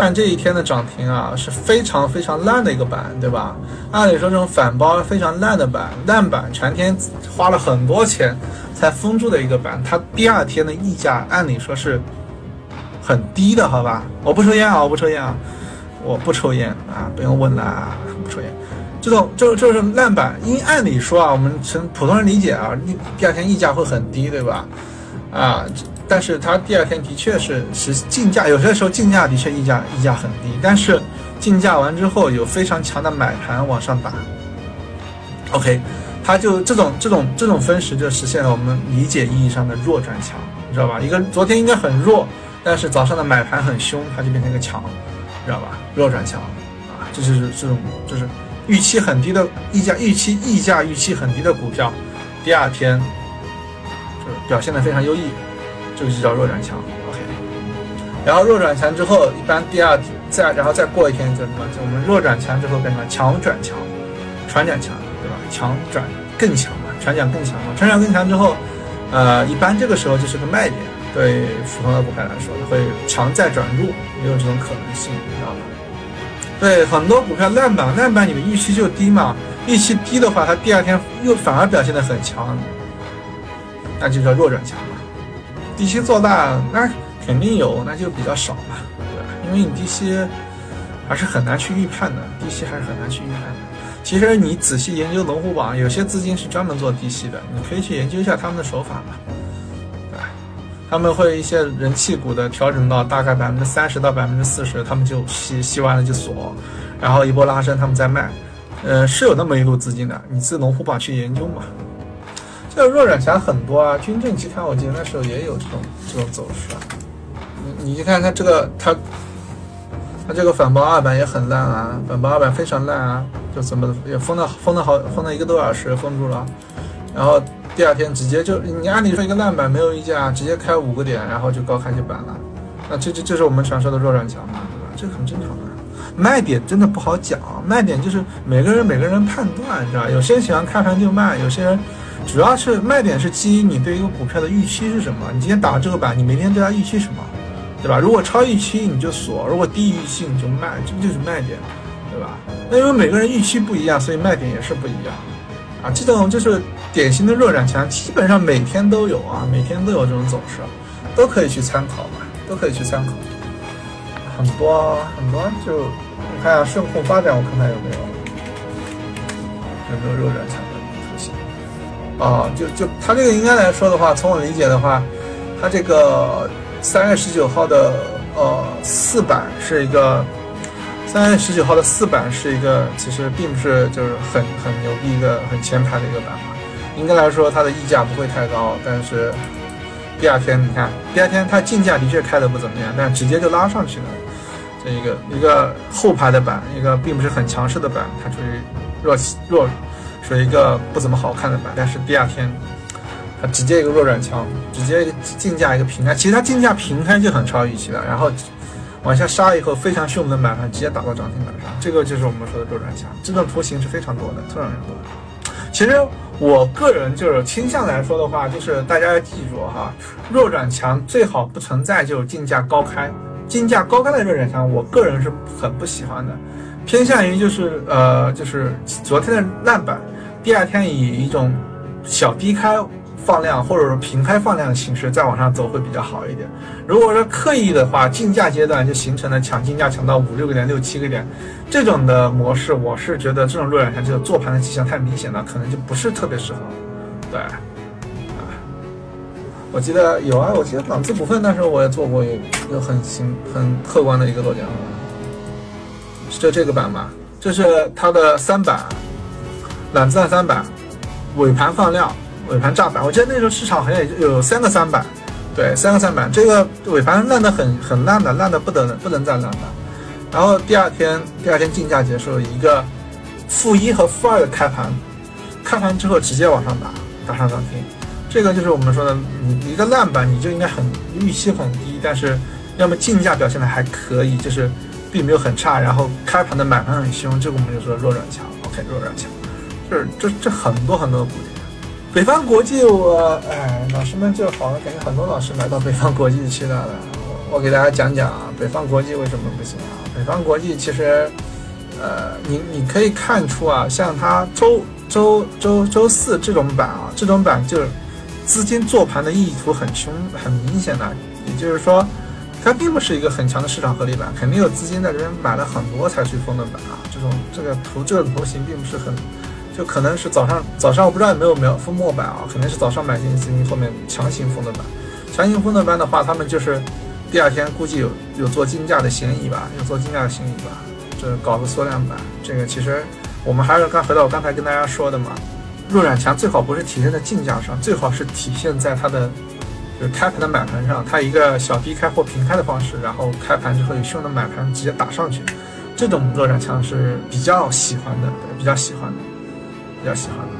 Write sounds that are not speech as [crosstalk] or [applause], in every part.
看这一天的涨停啊，是非常非常烂的一个板，对吧？按理说这种反包非常烂的板，烂板全天花了很多钱才封住的一个板，它第二天的溢价按理说是很低的，好吧？我不抽烟啊，我不抽烟啊，我不抽烟啊，不用问了，不抽烟。这种就就是烂板，因按理说啊，我们从普通人理解啊，第二天溢价会很低，对吧？啊。但是它第二天的确是是竞价，有些时候竞价的确溢价溢价很低，但是竞价完之后有非常强的买盘往上打。OK，它就这种这种这种分时就实现了我们理解意义上的弱转强，你知道吧？一个昨天应该很弱，但是早上的买盘很凶，它就变成一个强，知道吧？弱转强啊，这就是这种就是预期很低的溢价预期溢价预期很低的股票，第二天就表现的非常优异。这个就叫弱转强，OK。然后弱转强之后，一般第二再然后再过一天就什么？就我们弱转强之后变成？强转强，传转强，对吧？强转更强嘛，传转更强嘛，传转更强之后，呃，一般这个时候就是个卖点，对普通的股票来说会强再转弱，也有这种可能性，你知道吧？对，很多股票烂板烂板，你的预期就低嘛，预期低的话，它第二天又反而表现的很强，那就叫弱转强。低吸做大，那肯定有，那就比较少嘛，对吧？因为你低吸还是很难去预判的，低吸还是很难去预判的。其实你仔细研究龙虎榜，有些资金是专门做低吸的，你可以去研究一下他们的手法嘛，对吧？他们会一些人气股的调整到大概百分之三十到百分之四十，他们就吸吸完了就锁，然后一波拉升他们再卖，呃，是有那么一路资金的，你自龙虎榜去研究嘛。这弱转强很多啊，军政集团我记得那时候也有这种这种走势啊。你你去看它这个它它这个反包二板也很烂啊，反包二板非常烂啊，就怎么也封了封了好封了一个多小时封住了，然后第二天直接就你按理说一个烂板没有溢价，直接开五个点，然后就高开就板了，那这这这是我们常说的弱转强嘛，对吧？这很正常的。卖点真的不好讲，卖点就是每个人每个人判断，你知道有些人喜欢开盘就卖，有些人。主要是卖点是基于你对一个股票的预期是什么？你今天打了这个板，你明天对它预期什么，对吧？如果超预期你就锁，如果低预期你就卖，这就是卖点，对吧？那因为每个人预期不一样，所以卖点也是不一样啊。这种就是典型的弱转强，基本上每天都有啊，每天都有这种走势，都可以去参考嘛，都可以去参考。很多很多，就我看下顺控发展，我看看有没有有没有弱转强。啊，就就它这个应该来说的话，从我理解的话，它这个三月十九号的呃四板是一个三月十九号的四板是一个，其实并不是就是很很牛逼一个很前排的一个板嘛。应该来说它的溢价不会太高，但是第二天你看，第二天它竞价的确开的不怎么样，但直接就拉上去了。这一个一个后排的板，一个并不是很强势的板，它处于弱弱。是一个不怎么好看的板，但是第二天它直接一个弱转强，直接竞价一个平开，其实它竞价平开就很超预期了，然后往下杀以后非常凶猛的买盘直接打到涨停板上，这个就是我们说的弱转强，这种图形是非常多的，非常多。其实我个人就是倾向来说的话，就是大家要记住哈，弱转强最好不存在就是竞价高开，竞价高开的弱转强，我个人是很不喜欢的，偏向于就是呃就是昨天的烂板。第二天以一种小低开放量，或者说平开放量的形式再往上走会比较好一点。如果说刻意的话，竞价阶段就形成了抢竞价抢到五六个点、六七个点这种的模式，我是觉得这种弱转强这个做盘的迹象太明显了，可能就不是特别适合。对，啊，我记得有啊，我记得朗姿股份那时候我也做过有有很行很客观的一个落点，就这个板嘛，这是它的三板。揽资三板，尾盘放量，尾盘炸板。我记得那时候市场好像也有三个三板，对，三个三板。这个尾盘烂的很很烂的，烂的不得不能再烂的。然后第二天，第二天竞价结束，一个负一和负二的开盘，开盘之后直接往上打，打上涨停。这个就是我们说的，你一个烂板你就应该很预期很低，但是要么竞价表现的还可以，就是并没有很差，然后开盘的买盘很凶，这个我们就说弱转强。OK，弱转强。这这这很多很多的股点，北方国际我哎，老师们就好像感觉很多老师来到北方国际去了，我给大家讲讲啊，北方国际为什么不行啊？北方国际其实，呃，你你可以看出啊，像它周周周周四这种板啊，这种板就是资金做盘的意图很凶很明显的，也就是说，它并不是一个很强的市场合力板，肯定有资金在这边买了很多才去封的板啊。这种这个图这个图形并不是很，就可能是早上早上我不知道有没有没有封末板啊，肯定是早上买进资金后面强行封的板，强行封的板的话，他们就是。第二天估计有有做竞价的嫌疑吧，有做竞价的嫌疑吧，这搞个缩量板，这个其实我们还是刚回到我刚才跟大家说的嘛，弱转强最好不是体现在竞价上，最好是体现在它的就是开盘的买盘上，它一个小低开或平开的方式，然后开盘之后有凶的买盘直接打上去，这种弱转强是比较喜欢的，比较喜欢的，比较喜欢的。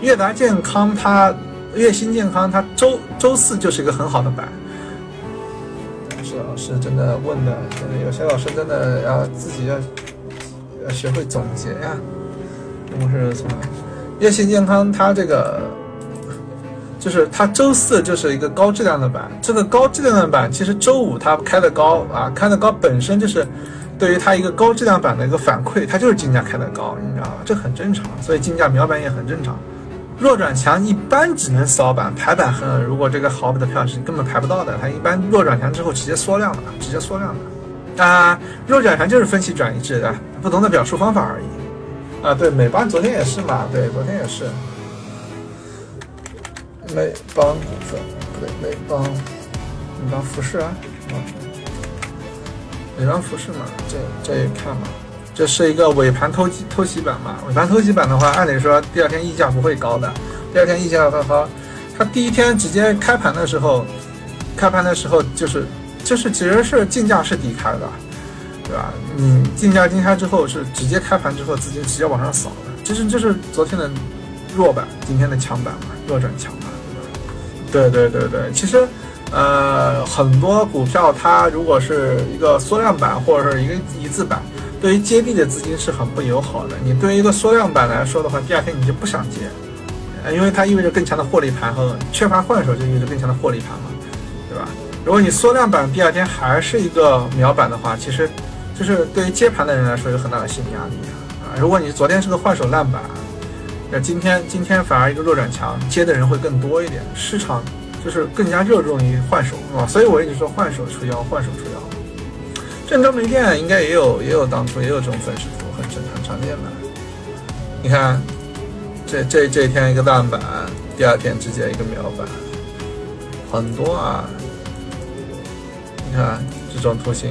悦达健康它悦新健康它周周四就是一个很好的板。老师真的问的，真的有些老师真的要自己要要学会总结呀。我是什么？叶信健康，它这个就是它周四就是一个高质量的板，这个高质量的板其实周五它开的高啊，开的高本身就是对于它一个高质量板的一个反馈，它就是竞价开的高，你知道吧？这很正常，所以竞价秒板也很正常。弱转强一般只能扫板排板很，如果这个好的票是根本排不到的，它一般弱转强之后直接缩量了，直接缩量了。啊，弱转强就是分歧转移制的，不同的表述方法而已。啊，对，美邦昨天也是嘛，对，昨天也是。美邦股份不对，美邦，美邦服饰啊，美邦服饰嘛，这这也看嘛。这是一个尾盘偷偷袭板嘛？尾盘偷袭板的话，按理说第二天溢价不会高的。第二天溢价高高，它第一天直接开盘的时候，开盘的时候就是就是其实是竞价是低开的，对吧？你竞价低开之后是直接开盘之后资金直接往上扫的，其实就是昨天的弱板，今天的强板嘛，弱转强嘛，对吧？对对对对，其实呃很多股票它如果是一个缩量板或者是一个一字板。对于接地的资金是很不友好的。你对于一个缩量板来说的话，第二天你就不想接，呃，因为它意味着更强的获利盘和缺乏换手就意味着更强的获利盘嘛，对吧？如果你缩量板第二天还是一个秒板的话，其实就是对于接盘的人来说有很大的心理压力啊。如果你昨天是个换手烂板，那今天今天反而一个弱转强，接的人会更多一点，市场就是更加热衷于换手啊。所以我一直说换手出妖，换手出妖。郑州煤电应该也有，也有当初也有这种分时图，很正常常见的。你看，这这这一天一个烂板，第二天直接一个秒板，很多啊。你看这种图形，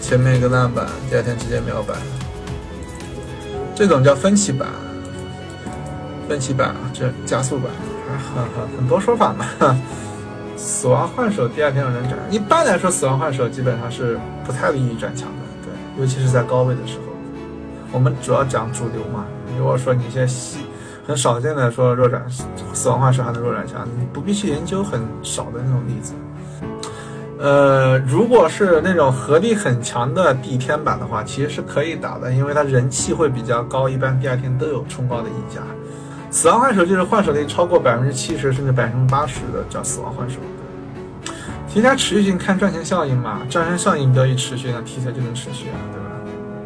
前面一个烂板，第二天直接秒板，这种叫分歧板，分歧板，这加速板，很很很多说法嘛。[laughs] 死亡换手第二天有人转，一般来说死亡换手基本上是不太利于转强的，对，尤其是在高位的时候。我们主要讲主流嘛。如果说你一些细很少见的说弱转死亡换手还能弱转强，你不必去研究很少的那种例子。呃，如果是那种合力很强的地天板的话，其实是可以打的，因为它人气会比较高，一般第二天都有冲高的溢价。死亡换手就是换手率超过百分之七十甚至百分之八十的叫死亡换手。题材持续性看赚钱效应嘛，赚钱效应得以持续，那题材就能持续啊，对吧？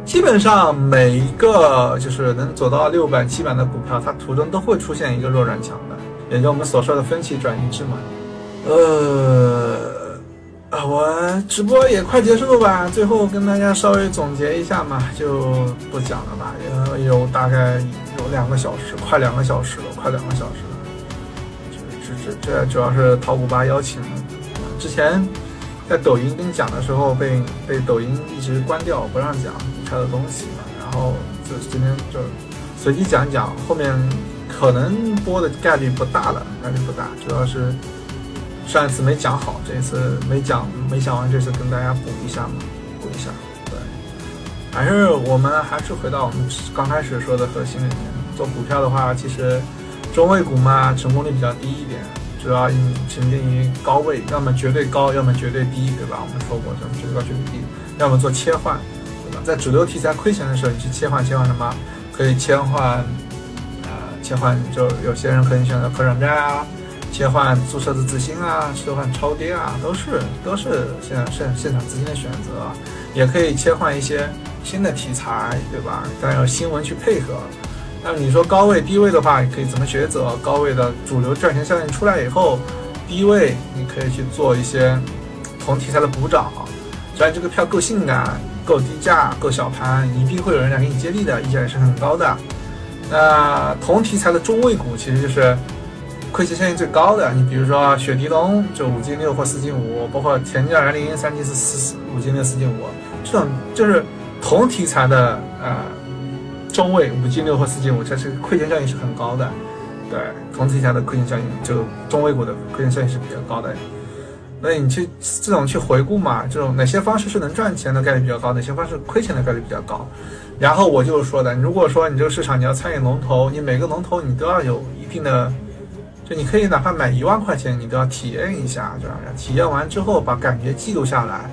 基本上每一个就是能走到六板七板的股票，它途中都会出现一个弱转强的，也就我们所说的分歧转移制嘛。呃，啊，我直播也快结束了吧，最后跟大家稍微总结一下嘛，就不讲了吧，有有大概。两个小时，快两个小时了，快两个小时了。这这这这主要是淘股吧邀请，之前在抖音跟你讲的时候被被抖音一直关掉，不让讲股票的东西。然后就今天就随机讲讲，后面可能播的概率不大了，概率不大。主要是上一次没讲好，这一次没讲没讲完，这次跟大家补一下嘛，补一下。对还是我们还是回到我们刚开始说的核心里面，做股票的话，其实中位股嘛，成功率比较低一点，主要沉浸于高位，要么绝对高，要么绝对低，对吧？我们说过，什么绝对高、绝对低，要么做切换，对吧？在主流题材亏钱的时候，你去切换，切换什么？可以切换，呃，切换就有些人可以选择可转债啊，切换注册的资金啊，切换超跌啊，都是都是现在现现场资金的选择，也可以切换一些新的题材，对吧？当然有新闻去配合。那你说高位低位的话，你可以怎么抉择？高位的主流赚钱效应出来以后，低位你可以去做一些同题材的补涨，只要这个票够性感、够低价、够小盘，一定会有人来给你接力的，溢价也是很高的。那同题材的中位股其实就是亏钱效应最高的。你比如说雪迪龙就五进六或四进五，包括田家二零三进四四五进六四进五，这种就是同题材的呃。中位五进六或四进五，它是亏钱效应是很高的，对，同题材的亏钱效应就中位股的亏钱效应是比较高的。那你去这种去回顾嘛，这种哪些方式是能赚钱的概率比较高，哪些方式亏钱的概率比较高。然后我就是说的，如果说你这个市场你要参与龙头，你每个龙头你都要有一定的，就你可以哪怕买一万块钱，你都要体验一下，这样？体验完之后把感觉记录下来。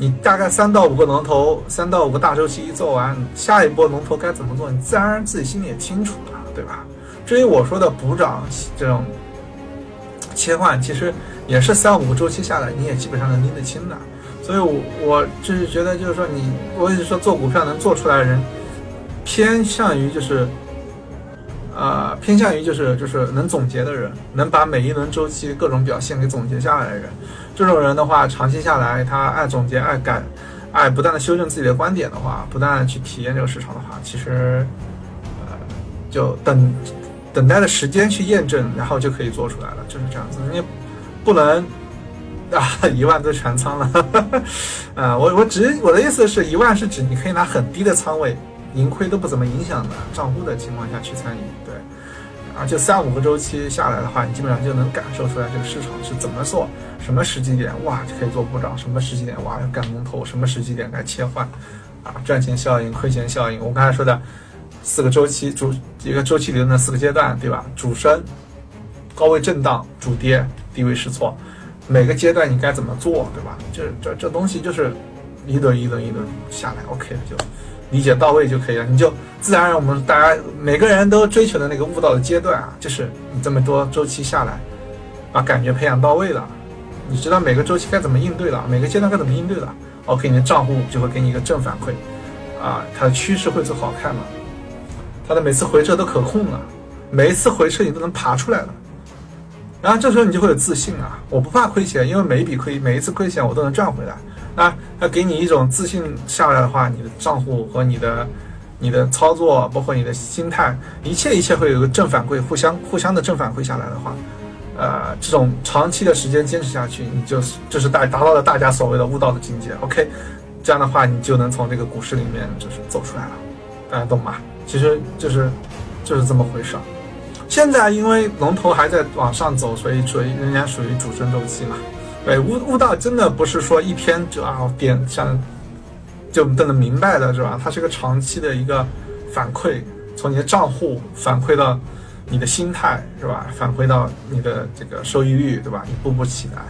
你大概三到五个龙头，三到五个大周期一做完，下一波龙头该怎么做？你自然而然自己心里也清楚了，对吧？至于我说的补涨这种切换，其实也是三五个周期下来，你也基本上能拎得清的。所以，我我就是觉得，就是说你，我也是说做股票能做出来的人，偏向于就是。偏向于就是就是能总结的人，能把每一轮周期各种表现给总结下来的人，这种人的话，长期下来，他爱总结、爱改、爱不断的修正自己的观点的话，不断的去体验这个市场的话，其实，呃，就等等待的时间去验证，然后就可以做出来了，就是这样子。你不能 [laughs] 啊，一万都全仓了，[laughs] 啊，我我只我的意思是一万是指你可以拿很低的仓位。盈亏都不怎么影响的账户的情况下去参与，而且三五个周期下来的话，你基本上就能感受出来这个市场是怎么做，什么时机点哇就可以做补涨，什么时机点哇要干龙头，什么时机点该切换，啊赚钱效应、亏钱效应，我刚才说的四个周期主一个周期里的四个阶段，对吧？主升、高位震荡、主跌、低位试错，每个阶段你该怎么做，对吧？这这这东西就是一轮一轮一轮下来，OK 了就。理解到位就可以了，你就自然而然我们大家每个人都追求的那个悟道的阶段啊，就是你这么多周期下来，把感觉培养到位了，你知道每个周期该怎么应对了，每个阶段该怎么应对了，OK，你的账户就会给你一个正反馈，啊，它的趋势会走好看了，它的每次回撤都可控了，每一次回撤你都能爬出来了，然后这时候你就会有自信啊，我不怕亏钱，因为每一笔亏每一次亏钱我都能赚回来。啊，要给你一种自信下来的话，你的账户和你的、你的操作，包括你的心态，一切一切会有一个正反馈，互相互相的正反馈下来的话，呃，这种长期的时间坚持下去，你就是就是大达到了大家所谓的悟道的境界。OK，这样的话，你就能从这个股市里面就是走出来了，大家懂吗？其实就是就是这么回事。现在因为龙头还在往上走，所以属于仍然属于主升周期嘛。对悟悟道真的不是说一天就啊点像就都能明白的是吧？它是个长期的一个反馈，从你的账户反馈到你的心态是吧？反馈到你的这个收益率对吧？一步步起来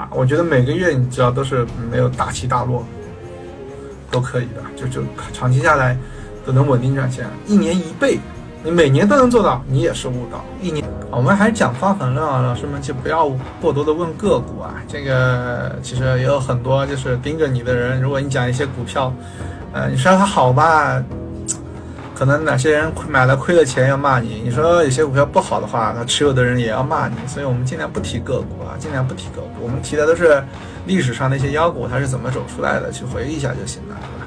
啊，我觉得每个月你只要都是没有大起大落都可以的，就就长期下来都能稳定赚钱，一年一倍。你每年都能做到，你也是悟道。一年，我们还讲方法论啊，老师们就不要过多的问个股啊。这个其实也有很多就是盯着你的人，如果你讲一些股票，呃，你说它好吧，[tsk] 可能哪些人买了亏了钱要骂你；你说有些股票不好的话，他持有的人也要骂你。所以我们尽量不提个股啊，尽量不提个股。我们提的都是历史上那些妖股，它是怎么走出来的，去回忆一下就行了，是吧？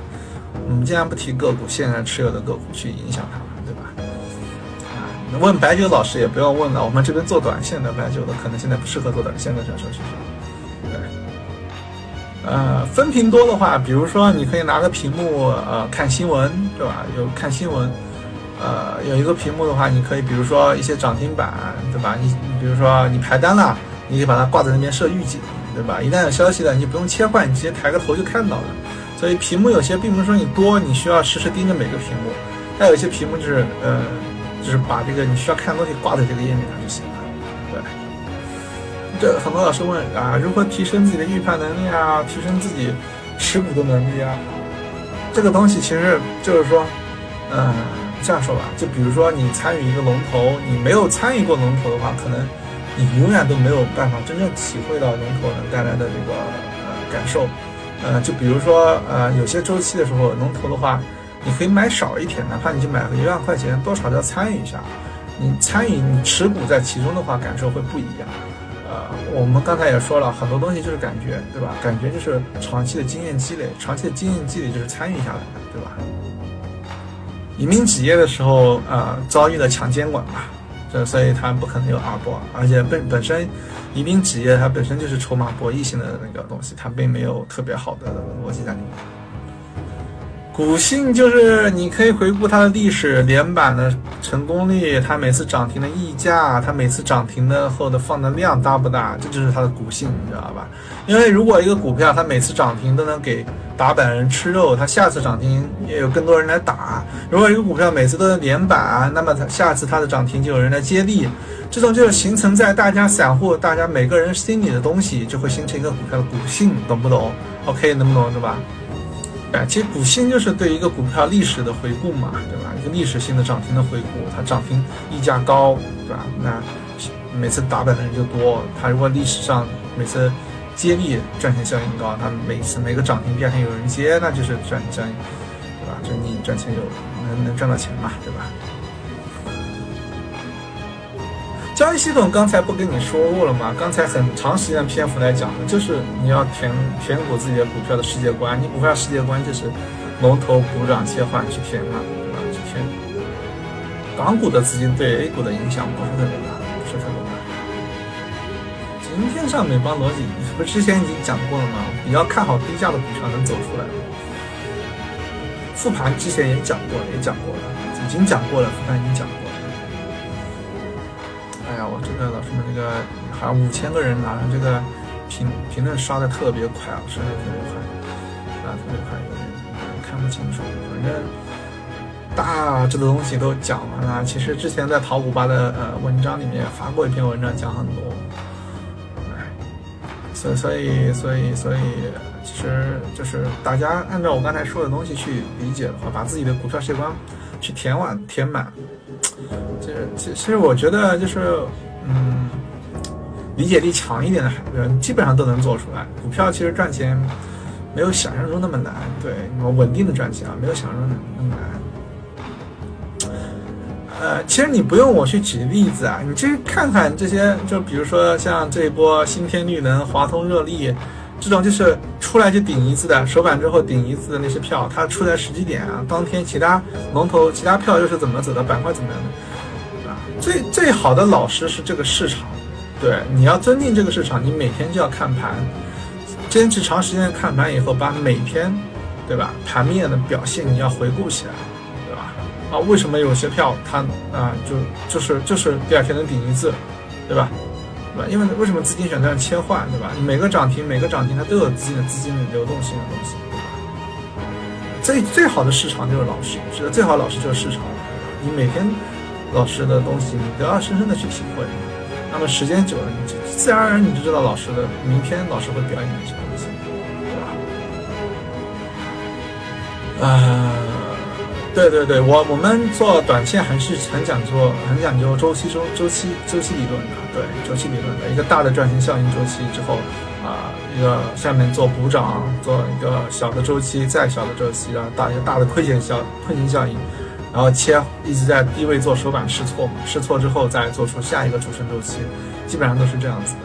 我们尽量不提个股，现在持有的个股去影响它。问白酒老师也不要问了，我们这边做短线的白酒的可能现在不适合做短线的选手其实，对，呃，分屏多的话，比如说你可以拿个屏幕呃看新闻，对吧？有看新闻，呃，有一个屏幕的话，你可以比如说一些涨停板，对吧？你你比如说你排单了，你可以把它挂在那边设预警，对吧？一旦有消息了，你不用切换，你直接抬个头就看到了。所以屏幕有些并不是说你多，你需要时时盯着每个屏幕，还有一些屏幕就是呃。就是把这个你需要看的东西挂在这个页面上就行了，对。这很多老师问啊，如何提升自己的预判能力啊，提升自己持股的能力啊？这个东西其实就是说，嗯，这样说吧，就比如说你参与一个龙头，你没有参与过龙头的话，可能你永远都没有办法真正体会到龙头能带来的这个呃感受。呃，就比如说呃，有些周期的时候，龙头的话，你可以买少一点，哪怕你就买个一万块钱，多少都要参与一下。你参与，你持股在其中的话，感受会不一样。呃，我们刚才也说了很多东西就是感觉，对吧？感觉就是长期的经验积累，长期的经验积累就是参与下来的，对吧？移民企业的时候，呃，遭遇了强监管嘛，这所以它不可能有二波，而且本本身移民企业它本身就是筹码博弈性的那个东西，它并没有特别好的逻辑在里面。股性就是你可以回顾它的历史连板的成功率，它每次涨停的溢价，它每次涨停的后的放的量大不大，这就是它的股性，你知道吧？因为如果一个股票它每次涨停都能给打板人吃肉，它下次涨停也有更多人来打；如果一个股票每次都能连板，那么它下次它的涨停就有人来接力，这种就是形成在大家散户、大家每个人心里的东西，就会形成一个股票的股性，懂不懂？OK，能不懂对吧？其实股性就是对一个股票历史的回顾嘛，对吧？一个历史性的涨停的回顾，它涨停溢价高，对吧？那每次打板的人就多。它如果历史上每次接力赚钱效应高，它每次每个涨停第二天有人接，那就是赚赚，对吧？就你赚钱有能能赚到钱嘛，对吧？交易系统刚才不跟你说过了吗？刚才很长时间的篇幅来讲的，就是你要填填补自己的股票的世界观。你股票世界观就是龙头补涨切换去填嘛，对吧？去填。港股的资金对 A 股的影响不是特别大，不是特别大。今天上美邦逻辑不是之前已经讲过了吗？比较看好低价的股票能走出来。复盘之前也讲过了，也讲过了，已经讲过了，复盘已经讲过。哎我这个老师们这个好像五千个人拿这个评评论刷的特别快啊，刷的特别快，刷的特别快，有点看不清楚。反正大致的东西都讲完了。其实之前在淘股吧的呃文章里面发过一篇文章，讲很多。哎，所所以所以所以，其实就是大家按照我刚才说的东西去理解的话，把自己的股票世界观去填满填满。其实，其实我觉得就是，嗯，理解力强一点的人基本上都能做出来。股票其实赚钱没有想象中那么难，对，稳定的赚钱啊，没有想象中那么难。呃，其实你不用我去举例子啊，你去看看这些，就比如说像这一波新天绿能、华通热力。这种就是出来就顶一次的，首板之后顶一次的那些票，它出来时机点啊，当天其他龙头、其他票又是怎么走的，板块怎么样的，啊，最最好的老师是这个市场，对，你要尊敬这个市场，你每天就要看盘，坚持长时间看盘以后，把每天，对吧，盘面的表现你要回顾起来，对吧？啊，为什么有些票它啊就就是就是第二天能顶一次，对吧？对吧？因为为什么资金选择切换，对吧？你每个涨停，每个涨停它都有资金的资金的流动性的东西，对吧？最最好的市场就是老师，是的，最好老师就是市场。你每天老师的东西，你都要深深的去体会。那么时间久了，你就自然而然你就知道老师的明天老师会表演一些东西，对吧？啊。对对对，我我们做短线还是很讲究，很讲究周期周周期周期理论的。对周期理论的一个大的赚钱效应周期之后，啊，一个下面做补涨，做一个小的周期，再小的周期，然后大一个大的亏钱效亏钱效应，然后切一直在低位做首板试错嘛，试错之后再做出下一个主升周期，基本上都是这样子的。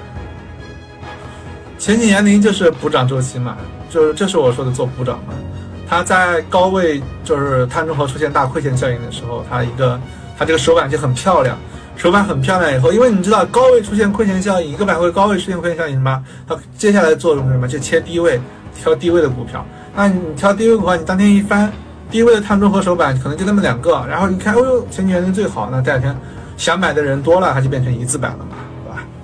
前几年您就是补涨周期嘛，就是这是我说的做补涨嘛。它在高位就是碳中和出现大亏钱效应的时候，它一个它这个手板就很漂亮，手板很漂亮以后，因为你知道高位出现亏钱效应，一个板块高位出现亏钱效应什么？它接下来作用是什么？就切低位，挑低位的股票。那你挑低位的话，你当天一翻，低位的碳中和手板可能就那么两个，然后你看，哦呦，前几年最好，那第二天想买的人多了，它就变成一字板了嘛，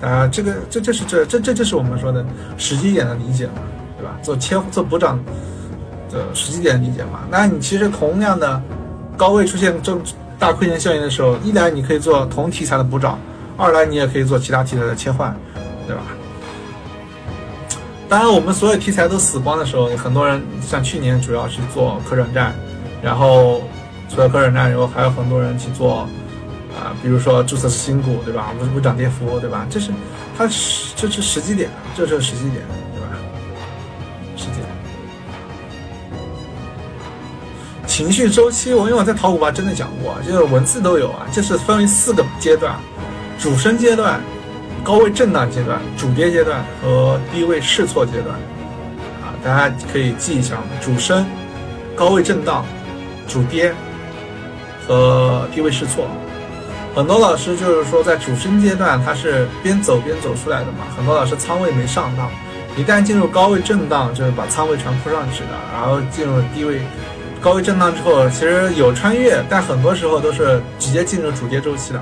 对吧？啊，这个这这是这这这就是我们说的时机点的理解嘛，对吧？做切做补涨。的实际点理解嘛？那你其实同样的高位出现这大亏钱效应的时候，一来你可以做同题材的补涨，二来你也可以做其他题材的切换，对吧？当然，我们所有题材都死光的时候，很多人像去年主要是做可转债，然后除了可转债以后，还有很多人去做啊，比如说注册新股，对吧？无无涨跌幅，对吧？这是它是这是时机点，这是时机点，情绪周期，我因为我在淘股吧真的讲过，就是文字都有啊，这是分为四个阶段：主升阶段、高位震荡阶段、主跌阶段和低位试错阶段。啊，大家可以记一下，主升、高位震荡、主跌和低位试错。很多老师就是说，在主升阶段，他是边走边走出来的嘛。很多老师仓位没上到，一旦进入高位震荡，就是把仓位全铺上去了。然后进入低位高位震荡之后，其实有穿越，但很多时候都是直接进入主跌周期的。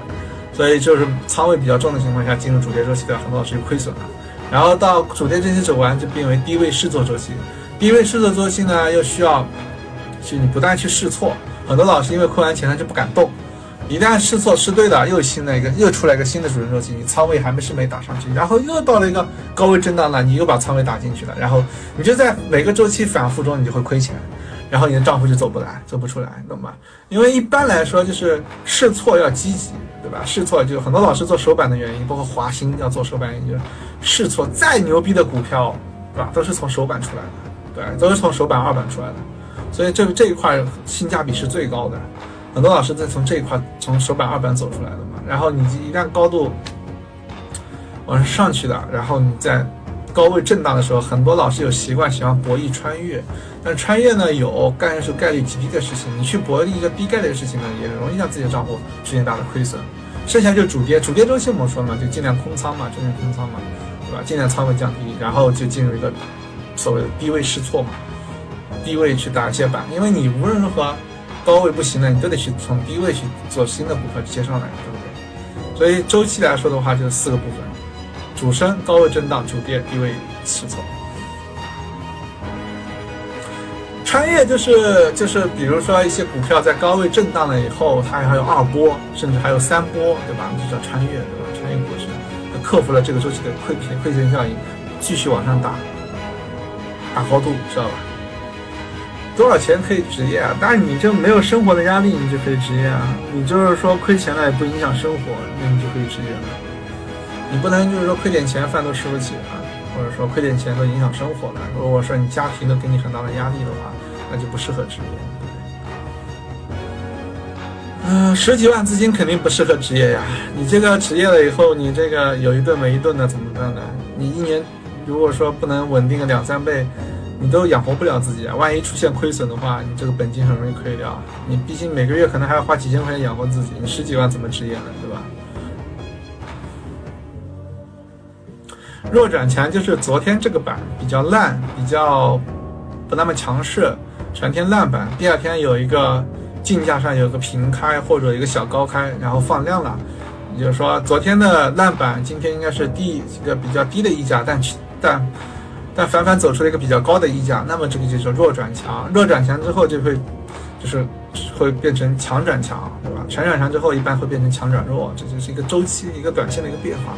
所以就是仓位比较重的情况下，进入主跌周期的很多老师就亏损了。然后到主跌周期走完，就变为低位试错周期。低位试错周期呢，又需要去你不断去试错。很多老师因为亏完钱，他就不敢动。一旦试错试对了，又新的一个又出来一个新的主升周期，你仓位还没是没打上去，然后又到了一个高位震荡了，你又把仓位打进去了，然后你就在每个周期反复中，你就会亏钱，然后你的账户就走不来，走不出来，懂吗？因为一般来说就是试错要积极，对吧？试错就很多老师做首板的原因，包括华兴要做首板原因，就是试错再牛逼的股票，对吧？都是从首板出来的，对，都是从首板二板出来的，所以这这一块性价比是最高的。很多老师在从这一块从首板二板走出来的嘛，然后你一旦高度往上去的，然后你再高位震荡的时候，很多老师有习惯喜欢博弈穿越，但穿越呢有概率是概率极低的事情，你去博弈一个低概率的事情呢，也容易让自己的账户出现大的亏损。剩下就主跌，主跌周期我们说嘛，就尽量空仓嘛，尽量空仓嘛，对吧？尽量仓位降低，然后就进入一个所谓的低位试错嘛，低位去打一些板，因为你无论如何。高位不行了，你都得去从低位去做新的股票接上来，对不对？所以周期来说的话，就是四个部分：主升、高位震荡、主跌、低位试错。穿越就是就是，比如说一些股票在高位震荡了以后，它还有二波，甚至还有三波，对吧？就叫穿越，对吧？穿越过去，它克服了这个周期的亏亏亏钱效应，继续往上打，打高度，知道吧？多少钱可以职业啊？但是你就没有生活的压力，你就可以职业啊。你就是说亏钱了也不影响生活，那你就可以职业了。你不能就是说亏点钱饭都吃不起啊，或者说亏点钱都影响生活了。如果说你家庭都给你很大的压力的话，那就不适合职业。嗯，十几万资金肯定不适合职业呀。你这个职业了以后，你这个有一顿没一顿的怎么办呢？你一年如果说不能稳定个两三倍。你都养活不了自己啊！万一出现亏损的话，你这个本金很容易亏掉。你毕竟每个月可能还要花几千块钱养活自己，你十几万怎么职业呢？对吧？弱转强就是昨天这个板比较烂，比较不那么强势，全天烂板。第二天有一个竞价上有个平开或者一个小高开，然后放量了，也就是说昨天的烂板今天应该是低一个比较低的溢价，但但。但反反走出了一个比较高的溢价，那么这个就叫弱转强。弱转强之后就会，就是会变成强转强，对吧？强转强之后一般会变成强转弱，这就是一个周期、一个短线的一个变化。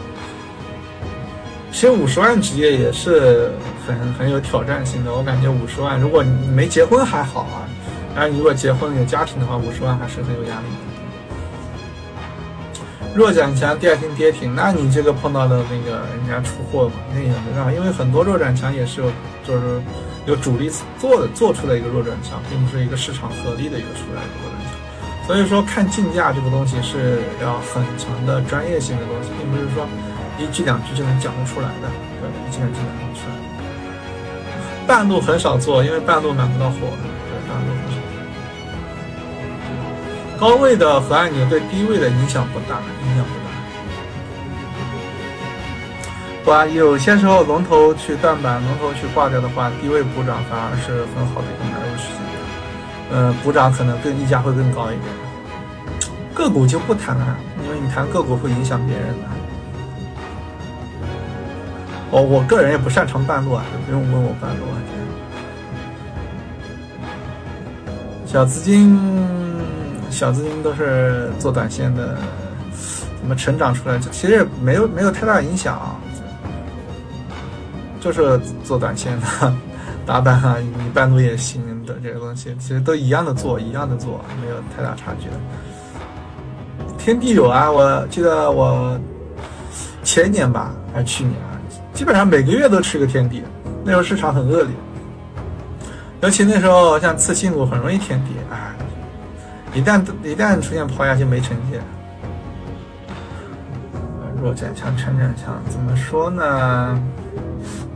其实五十万职业也是很很有挑战性的，我感觉五十万，如果你没结婚还好啊，然后你如果结婚有家庭的话，五十万还是很有压力的。弱转强，第二天跌停，那你这个碰到的那个人家出货嘛，那也没办法，因为很多弱转强也是有，就是有主力做的做出来一个弱转强，并不是一个市场合力的一个出来的弱转强。所以说看竞价这个东西是要很强的专业性的东西，并不是说一句两句就能讲得出来的，对，一句两句讲不出来。半路很少做，因为半路买不到货。对，半路很少高位的和按钮对低位的影响不大，影响不大。不啊，有些时候龙头去断板，龙头去挂掉的话，低位补涨反而是很好的一个买入时机。嗯，补涨可能更溢价会更高一点。个股就不谈了，因为你谈个股会影响别人的。我我个人也不擅长半路啊，就不用问我半路啊。小资金。小资金都是做短线的，怎么成长出来？其实没有没有太大影响，就是做短线的打板啊，你半路也行的这个东西，其实都一样的做，一样的做，没有太大差距的。天地有啊，我记得我前年吧，还是去年，基本上每个月都吃个天地。那时候市场很恶劣，尤其那时候像次新股很容易天地，哎，一旦一旦出现抛压就没成绩。弱转强，强转强，怎么说呢？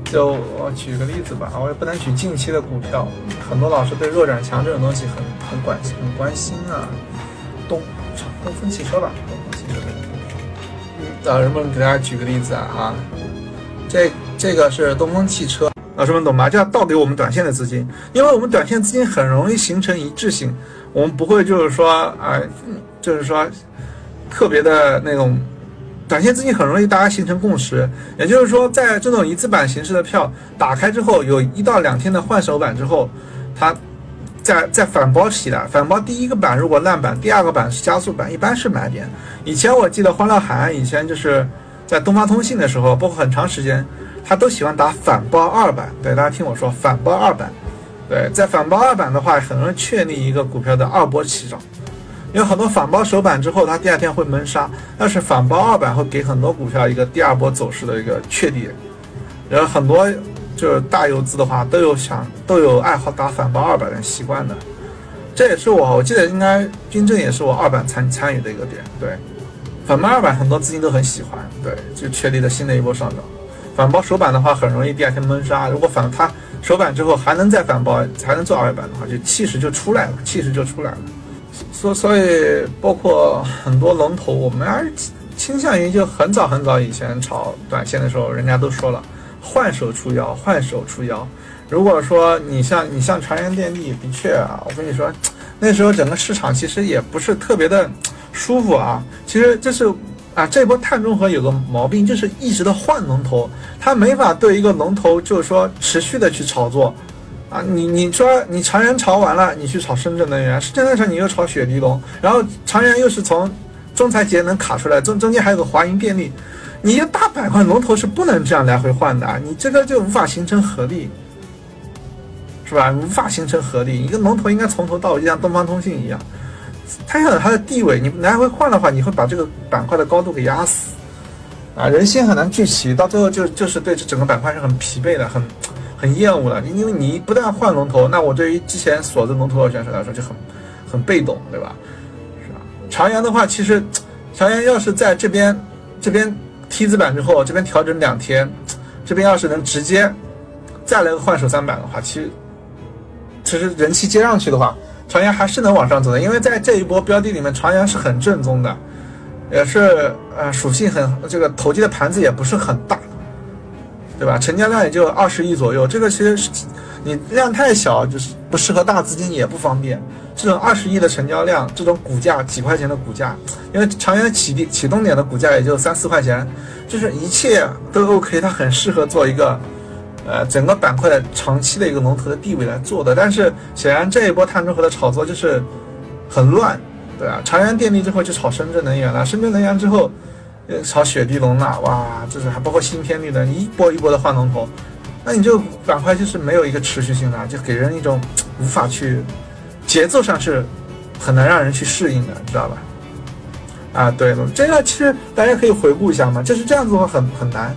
就我举个例子吧，我也不能举近期的股票，很多老师对弱转强这种东西很很关心，很关心啊。东东风汽车吧，东风汽车。老师们给大家举个例子啊，啊，这这个是东风汽车。老师们懂吧？这样倒给我们短线的资金，因为我们短线资金很容易形成一致性，我们不会就是说啊，就是说特别的那种短线资金很容易大家形成共识。也就是说，在这种一字板形式的票打开之后，有一到两天的换手板之后，它在在反包起来，反包第一个板如果烂板，第二个板是加速板，一般是买点。以前我记得欢乐海岸以前就是在东方通信的时候，包括很长时间。他都喜欢打反包二板，对大家听我说，反包二板，对，在反包二板的话，很容易确立一个股票的二波起涨，因为很多反包首板之后，它第二天会闷杀，但是反包二板会给很多股票一个第二波走势的一个确立，然后很多就是大游资的话都有想都有爱好打反包二板的习惯的，这也是我我记得应该军政也是我二板参参与的一个点，对，反包二板很多资金都很喜欢，对，就确立了新的一波上涨。反包首板的话，很容易第二天闷杀。如果反它首板之后还能再反包，还能做二板的话，就气势就出来了，气势就出来了。所所以，包括很多龙头，我们还是倾向于就很早很早以前炒短线的时候，人家都说了，换手出腰，换手出腰。如果说你像你像长源电力，的确啊，我跟你说，那时候整个市场其实也不是特别的舒服啊。其实这是。啊，这波碳中和有个毛病，就是一直的换龙头，它没法对一个龙头就是说持续的去炒作，啊，你你说你长源炒完了，你去炒深圳能源，深圳能源你又炒雪迪龙，然后长源又是从中财节能卡出来，中中间还有个华银电力，你一大板块龙头是不能这样来回换的，你这个就无法形成合力，是吧？无法形成合力，一个龙头应该从头到尾就像东方通信一样。它要有它的地位，你来回换的话，你会把这个板块的高度给压死，啊，人心很难聚齐，到最后就就是对这整个板块是很疲惫的，很很厌恶的。因为你不但换龙头，那我对于之前锁着龙头的选手来说就很很被动，对吧？是吧？长阳的话，其实长阳要是在这边这边 T 字板之后，这边调整两天，这边要是能直接再来个换手三板的话，其实其实人气接上去的话。长阳还是能往上走的，因为在这一波标的里面，长阳是很正宗的，也是呃属性很这个投机的盘子也不是很大，对吧？成交量也就二十亿左右，这个其实是你量太小，就是不适合大资金也不方便。这种二十亿的成交量，这种股价几块钱的股价，因为长阳起地启动点的股价也就三四块钱，就是一切都 OK，它很适合做一个。呃，整个板块长期的一个龙头的地位来做的，但是显然这一波碳中和的炒作就是很乱，对吧？长源电力之后就炒深圳能源了，深圳能源之后又炒雪地龙了，哇，这是还包括新天地的一波一波的换龙头，那你这个板块就是没有一个持续性的，就给人一种无法去节奏上是很难让人去适应的，知道吧？啊，对了，这个其实大家可以回顾一下嘛，就是这样子的话很很难。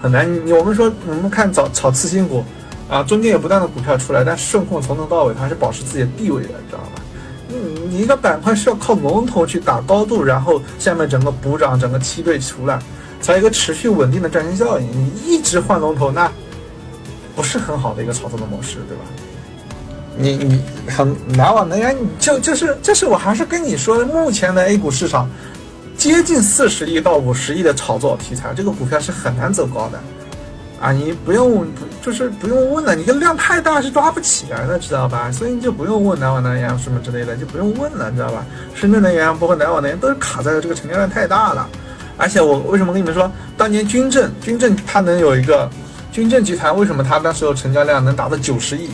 很难，你我们说，我们看早炒次新股，啊，中间有不断的股票出来，但顺控从头到尾它是保持自己的地位的，知道吧？嗯，你一个板块是要靠龙头去打高度，然后下面整个补涨，整个梯队出来，才有一个持续稳定的赚钱效应。你一直换龙头，那不是很好的一个炒作的模式，对吧？你你很难往能源，就就是就是我还是跟你说，目前的 A 股市场。接近四十亿到五十亿的炒作题材，这个股票是很难走高的，啊，你不用就是不用问了，你这量太大是抓不起来的，知道吧？所以你就不用问南网能源什么之类的，就不用问了，你知道吧？深圳能源包括南网能源都是卡在这个成交量太大了，而且我为什么跟你们说，当年军政军政它能有一个军政集团，为什么它那时候成交量能达到九十亿，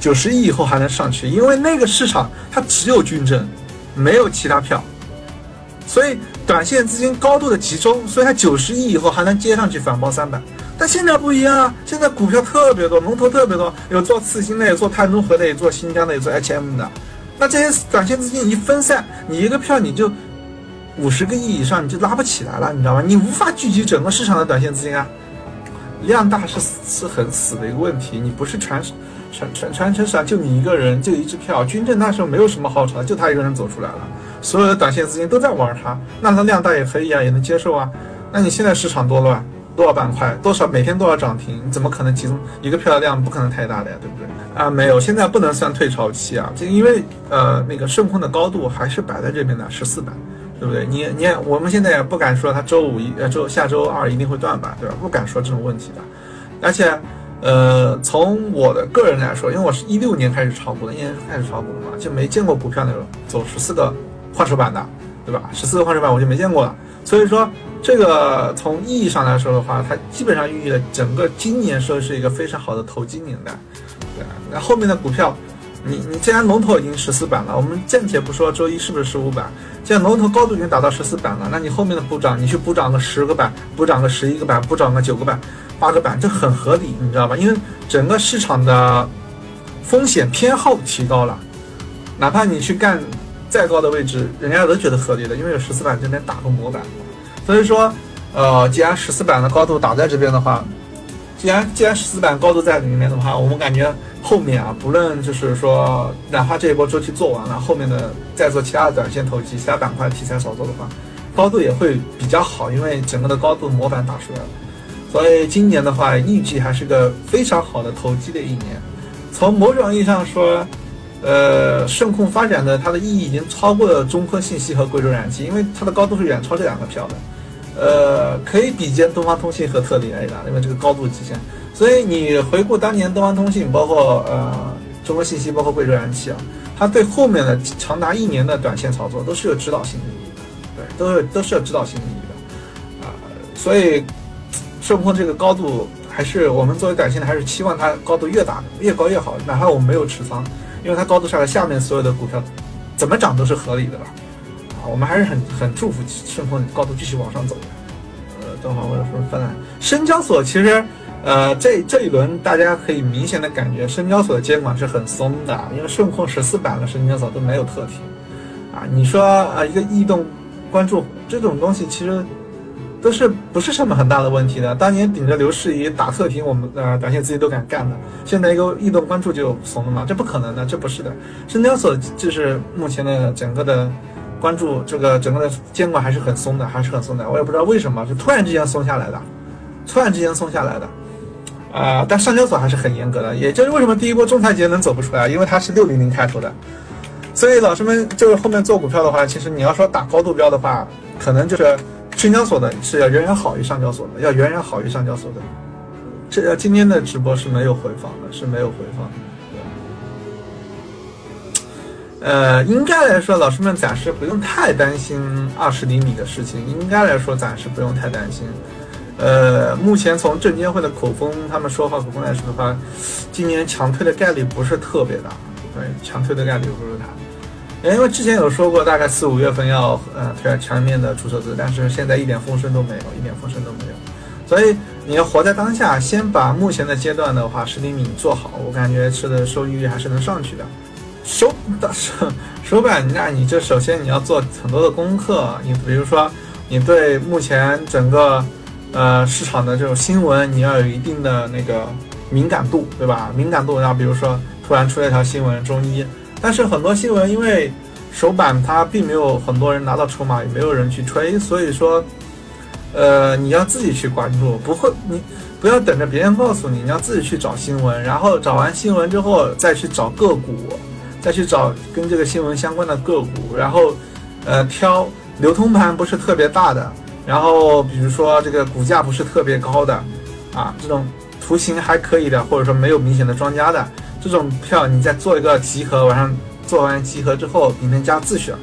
九十亿以后还能上去？因为那个市场它只有军政，没有其他票。所以短线资金高度的集中，所以它九十亿以后还能接上去反包三百。但现在不一样啊，现在股票特别多，龙头特别多，有做次新的，有做碳中和的，有做新疆的，有做 HM 的。那这些短线资金一分散，你一个票你就五十个亿以上你就拉不起来了，你知道吗？你无法聚集整个市场的短线资金啊，量大是是很死的一个问题。你不是全全全全城市上就你一个人，就一支票。军政那时候没有什么好炒，就他一个人走出来了，所有的短线资金都在玩它，那它量大也可以啊，也能接受啊。那你现在市场多乱，多少板块，多少每天都要涨停，你怎么可能集中一个票的量不可能太大的呀，对不对？啊，没有，现在不能算退潮期啊，就因为呃那个顺控的高度还是摆在这边的十四板。对不对？你你我们现在也不敢说它周五一呃周下周二一定会断板，对吧？不敢说这种问题的。而且，呃，从我的个人来说，因为我是一六年开始炒股的，一年开始炒股的嘛，就没见过股票那种走十四个换手板的，对吧？十四个换手板我就没见过了。所以说，这个从意义上来说的话，它基本上寓意了整个今年说是一个非常好的投机年代，对那后面的股票。你你既然龙头已经十四板了，我们暂且不说周一是不是十五板，既然龙头高度已经达到十四板了，那你后面的补涨，你去补涨个十个板，补涨个十一个板，补涨个九个板，八个板，这很合理，你知道吧？因为整个市场的风险偏好提高了，哪怕你去干再高的位置，人家都觉得合理的，因为有十四板这边打个模板，所以说，呃，既然十四板的高度打在这边的话，既然既然十四板高度在里面的话，我们感觉。后面啊，不论就是说，哪怕这一波周期做完了，后面的再做其他的短线投机、其他板块题材炒作的话，高度也会比较好，因为整个的高度模板打出来了。所以今年的话，预计还是个非常好的投机的一年。从某种意义上说，呃，顺控发展的它的意义已经超过了中科信息和贵州燃气，因为它的高度是远超这两个票的。呃，可以比肩东方通信和特力 A 的，因为这个高度极限。所以你回顾当年东方通信，包括呃中国信息，包括贵州燃气啊，它对后面的长达一年的短线操作都是有指导性意义的，对，都是都是有指导性意义的啊。所以顺丰这个高度，还是我们作为短线的，还是期望它高度越大越高越好，哪怕我们没有持仓，因为它高度上来，下面所有的股票怎么涨都是合理的了啊。我们还是很很祝福顺丰高度继续往上走的。呃，等会儿我要说分了，深交所其实。呃，这这一轮大家可以明显的感觉，深交所的监管是很松的，因为顺控十四板了，深交所都没有特提，啊，你说啊，一个异动关注这种东西，其实都是不是什么很大的问题的。当年顶着刘士仪打特提，我们呃短线资金都敢干的，现在一个异动关注就怂了吗？这不可能的，这不是的。深交所就是目前的整个的关注，这个整个的监管还是很松的，还是很松的。我也不知道为什么是突然之间松下来的，突然之间松下来的。啊，但上交所还是很严格的，也就是为什么第一波仲裁节能走不出来，因为它是六零零开头的，所以老师们就是后面做股票的话，其实你要说打高度标的话，可能就是深交所的是要远远好于上交所的，要远远好于上交所的。这今天的直播是没有回放的，是没有回放的。呃，应该来说，老师们暂时不用太担心二十厘米的事情，应该来说暂时不用太担心。呃，目前从证监会的口风，他们说话口风来说的话，今年强推的概率不是特别大，对，强推的概率不是大，因为之前有说过，大概四五月份要呃推全面的注册制，但是现在一点风声都没有，一点风声都没有，所以你要活在当下，先把目前的阶段的话十厘米做好，我感觉吃的收益率还是能上去的。手手手板，那你这首先你要做很多的功课，你比如说你对目前整个。呃，市场的这种新闻，你要有一定的那个敏感度，对吧？敏感度，然后比如说突然出来一条新闻，中医，但是很多新闻因为首板它并没有很多人拿到筹码，也没有人去吹，所以说，呃，你要自己去关注，不会，你不要等着别人告诉你，你要自己去找新闻，然后找完新闻之后再去找个股，再去找跟这个新闻相关的个股，然后，呃，挑流通盘不是特别大的。然后比如说这个股价不是特别高的，啊，这种图形还可以的，或者说没有明显的庄家的这种票，你再做一个集合，晚上做完集合之后，明天加自选，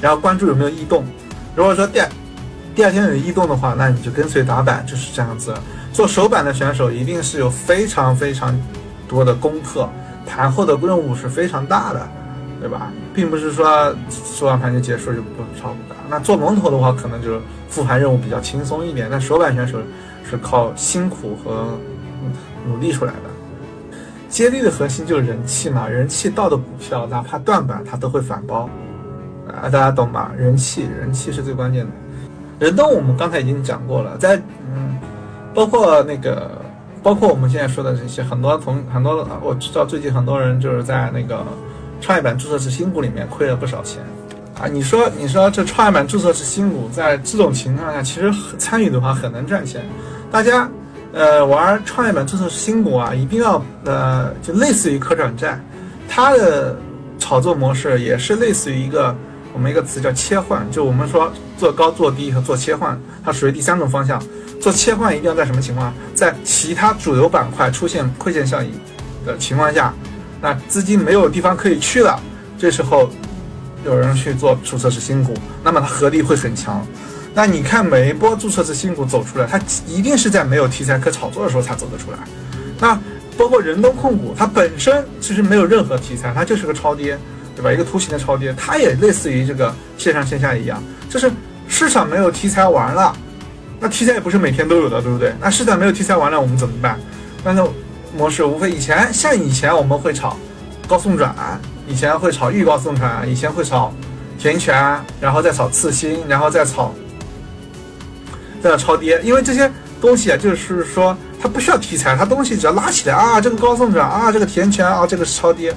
然后关注有没有异动。如果说第第二天有异动的话，那你就跟随打板，就是这样子。做首板的选手一定是有非常非常多的功课，盘后的任务是非常大的，对吧？并不是说收完盘就结束就不炒股的。那做龙头的话，可能就是复盘任务比较轻松一点。那首板选手是靠辛苦和努力出来的。接力的核心就是人气嘛，人气到的股票，哪怕断板它都会反包，啊，大家懂吧？人气，人气是最关键的。人动我们刚才已经讲过了，在嗯，包括那个，包括我们现在说的这些，很多同很多，我知道最近很多人就是在那个创业板注册制新股里面亏了不少钱啊。你说，你说这创业板注册制新股在这种情况下，其实参与的话很能赚钱。大家呃玩创业板注册新股啊，一定要呃就类似于可转债，它的炒作模式也是类似于一个。我们一个词叫切换，就我们说做高做低和做切换，它属于第三种方向。做切换一定要在什么情况？在其他主流板块出现亏钱效应的情况下，那资金没有地方可以去了，这时候有人去做注册制新股，那么它合力会很强。那你看每一波注册制新股走出来，它一定是在没有题材可炒作的时候才走得出来。那包括人东控股，它本身其实没有任何题材，它就是个超跌。对吧？一个图形的超跌，它也类似于这个线上线下一样，就是市场没有题材完了，那题材也不是每天都有的，对不对？那市场没有题材完了，我们怎么办？那那模式无非以前像以前我们会炒高送转，以前会炒预告送转，以前会炒填权，然后再炒次新，然后再炒要超跌，因为这些东西啊，就是说它不需要题材，它东西只要拉起来啊，这个高送转啊，这个填权啊，这个是超跌。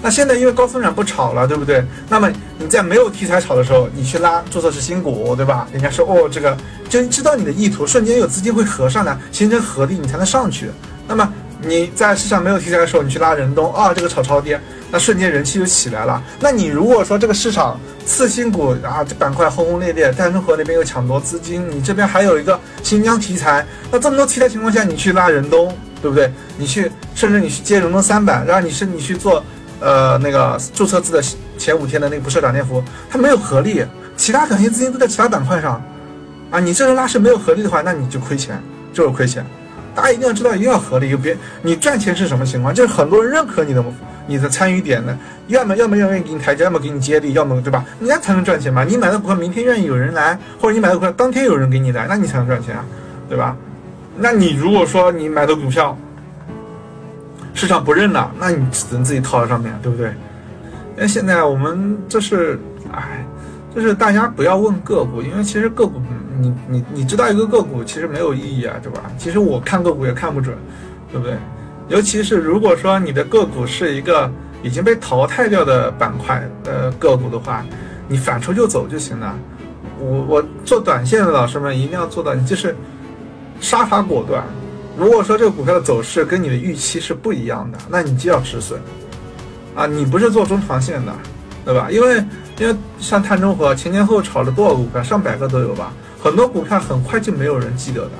那现在因为高送转不炒了，对不对？那么你在没有题材炒的时候，你去拉注册制新股，对吧？人家说哦，这个就知道你的意图，瞬间有资金会合上来，形成合力，你才能上去。那么你在市场没有题材的时候，你去拉人东啊，这个炒超跌，那瞬间人气就起来了。那你如果说这个市场次新股啊，这板块轰轰烈烈，淡中河那边又抢夺资金，你这边还有一个新疆题材，那这么多题材情况下，你去拉人东，对不对？你去甚至你去接人东三板，然后你是你去做。呃，那个注册制的前五天的那个不设涨跌幅，它没有合力，其他短线资金都在其他板块上，啊，你这个拉是没有合力的话，那你就亏钱，就是亏钱。大家一定要知道，一定要合力，别你赚钱是什么情况？就是很多人认可你的你的参与点的，要么要么愿意给你台阶，要么给你接力，要么对吧？人家才能赚钱嘛。你买的股票明天愿意有人来，或者你买的股票当天有人给你来，那你才能赚钱啊，对吧？那你如果说你买的股票，市场不认了，那你只能自己套在上面，对不对？因为现在我们这是，哎，就是大家不要问个股，因为其实个股，你你你知道一个个股其实没有意义啊，对吧？其实我看个股也看不准，对不对？尤其是如果说你的个股是一个已经被淘汰掉的板块呃个股的话，你反抽就走就行了。我我做短线的老师们一定要做到，你就是杀伐果断。如果说这个股票的走势跟你的预期是不一样的，那你就要止损，啊，你不是做中长线的，对吧？因为因为像碳中和前前后炒了多少股票，上百个都有吧，很多股票很快就没有人记得的，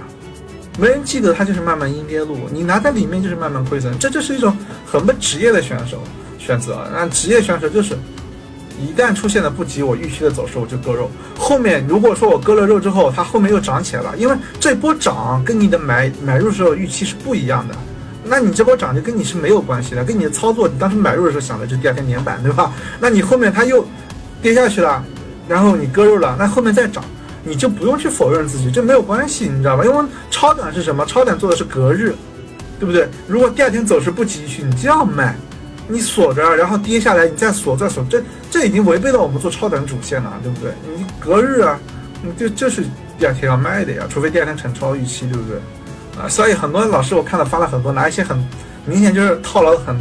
没人记得它就是慢慢阴跌路，你拿在里面就是慢慢亏损，这就是一种很不职业的选手选择，那职业选手就是。一旦出现了不及我预期的走势，我就割肉。后面如果说我割了肉之后，它后面又涨起来了，因为这波涨跟你的买买入时候预期是不一样的，那你这波涨就跟你是没有关系的，跟你的操作，你当时买入的时候想的就第二天连板，对吧？那你后面它又跌下去了，然后你割肉了，那后面再涨，你就不用去否认自己，这没有关系，你知道吧？因为超短是什么？超短做的是隔日，对不对？如果第二天走势不急需，你就要卖。你锁着，然后跌下来，你再锁再锁，这这已经违背了我们做超短主线了，对不对？你隔日啊，你这这是第二天要卖的呀，除非第二天产超预期，对不对？啊，所以很多老师我看到发了很多，拿一些很明显就是套牢很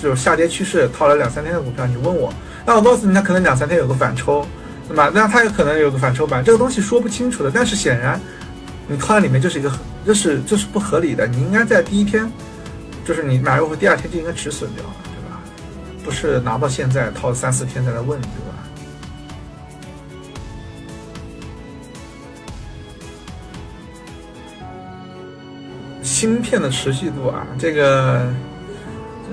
就是下跌趋势套了两三天的股票，你问我，那我告诉你，他可能两三天有个反抽，对吧？那他有可能有个反抽板，这个东西说不清楚的。但是显然，你套在里面就是一个，这是这是不合理的。你应该在第一天，就是你买入后第二天就应该止损掉了，对吧。不是拿到现在套三四天再来问，对吧？芯片的持续度啊，这个，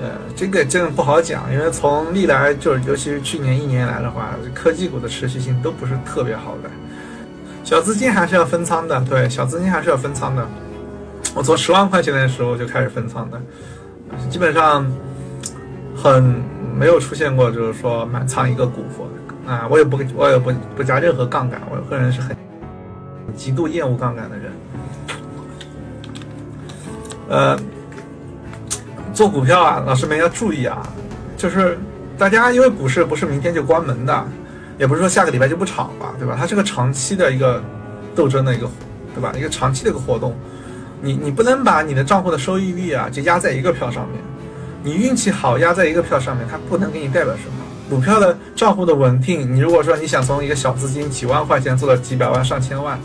呃，这个真的不好讲，因为从历来就是，尤其是去年一年来的话，科技股的持续性都不是特别好的。小资金还是要分仓的，对，小资金还是要分仓的。我从十万块钱的时候就开始分仓的，基本上很。没有出现过，就是说满仓一个股啊，我也不我也不不加任何杠杆，我个人是很极度厌恶杠杆的人。呃，做股票啊，老师们要注意啊，就是大家因为股市不是明天就关门的，也不是说下个礼拜就不炒吧，对吧？它是个长期的一个斗争的一个，对吧？一个长期的一个活动，你你不能把你的账户的收益率啊就压在一个票上面，你运气好压在一个票上面，它不能给你代表什么。股票的账户的稳定，你如果说你想从一个小资金几万块钱做到几百万上千万，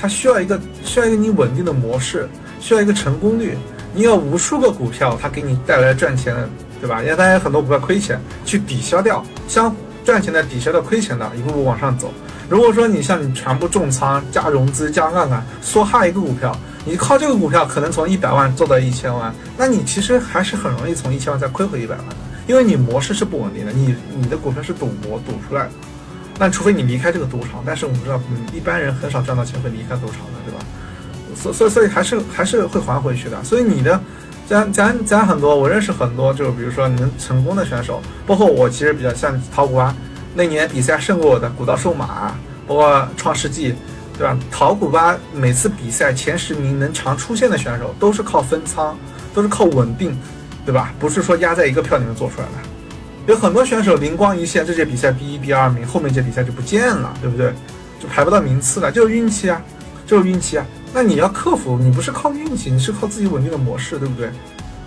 它需要一个需要一个你稳定的模式，需要一个成功率。你有无数个股票，它给你带来赚钱，对吧？因为大家很多股票亏钱，去抵消掉，相赚钱的抵消掉亏钱的，一步步往上走。如果说你像你全部重仓加融资加杠杆梭哈一个股票，你靠这个股票可能从一百万做到一千万，那你其实还是很容易从一千万再亏回一百万的，因为你模式是不稳定的，你你的股票是赌博赌出来的。那除非你离开这个赌场，但是我们知道，嗯，一般人很少赚到钱会离开赌场的，对吧？所所以所以还是还是会还回去的。所以你的，咱咱咱很多，我认识很多，就是比如说能成功的选手，包括我，其实比较像淘股吧。那年比赛胜过我的古道瘦马，包括创世纪，对吧？陶古巴每次比赛前十名能常出现的选手，都是靠分仓，都是靠稳定，对吧？不是说压在一个票里面做出来的。有很多选手灵光一现，这届比赛第一、第二名，后面这届比赛就不见了，对不对？就排不到名次了，就是运气啊，就是运气啊。那你要克服，你不是靠运气，你是靠自己稳定的模式，对不对？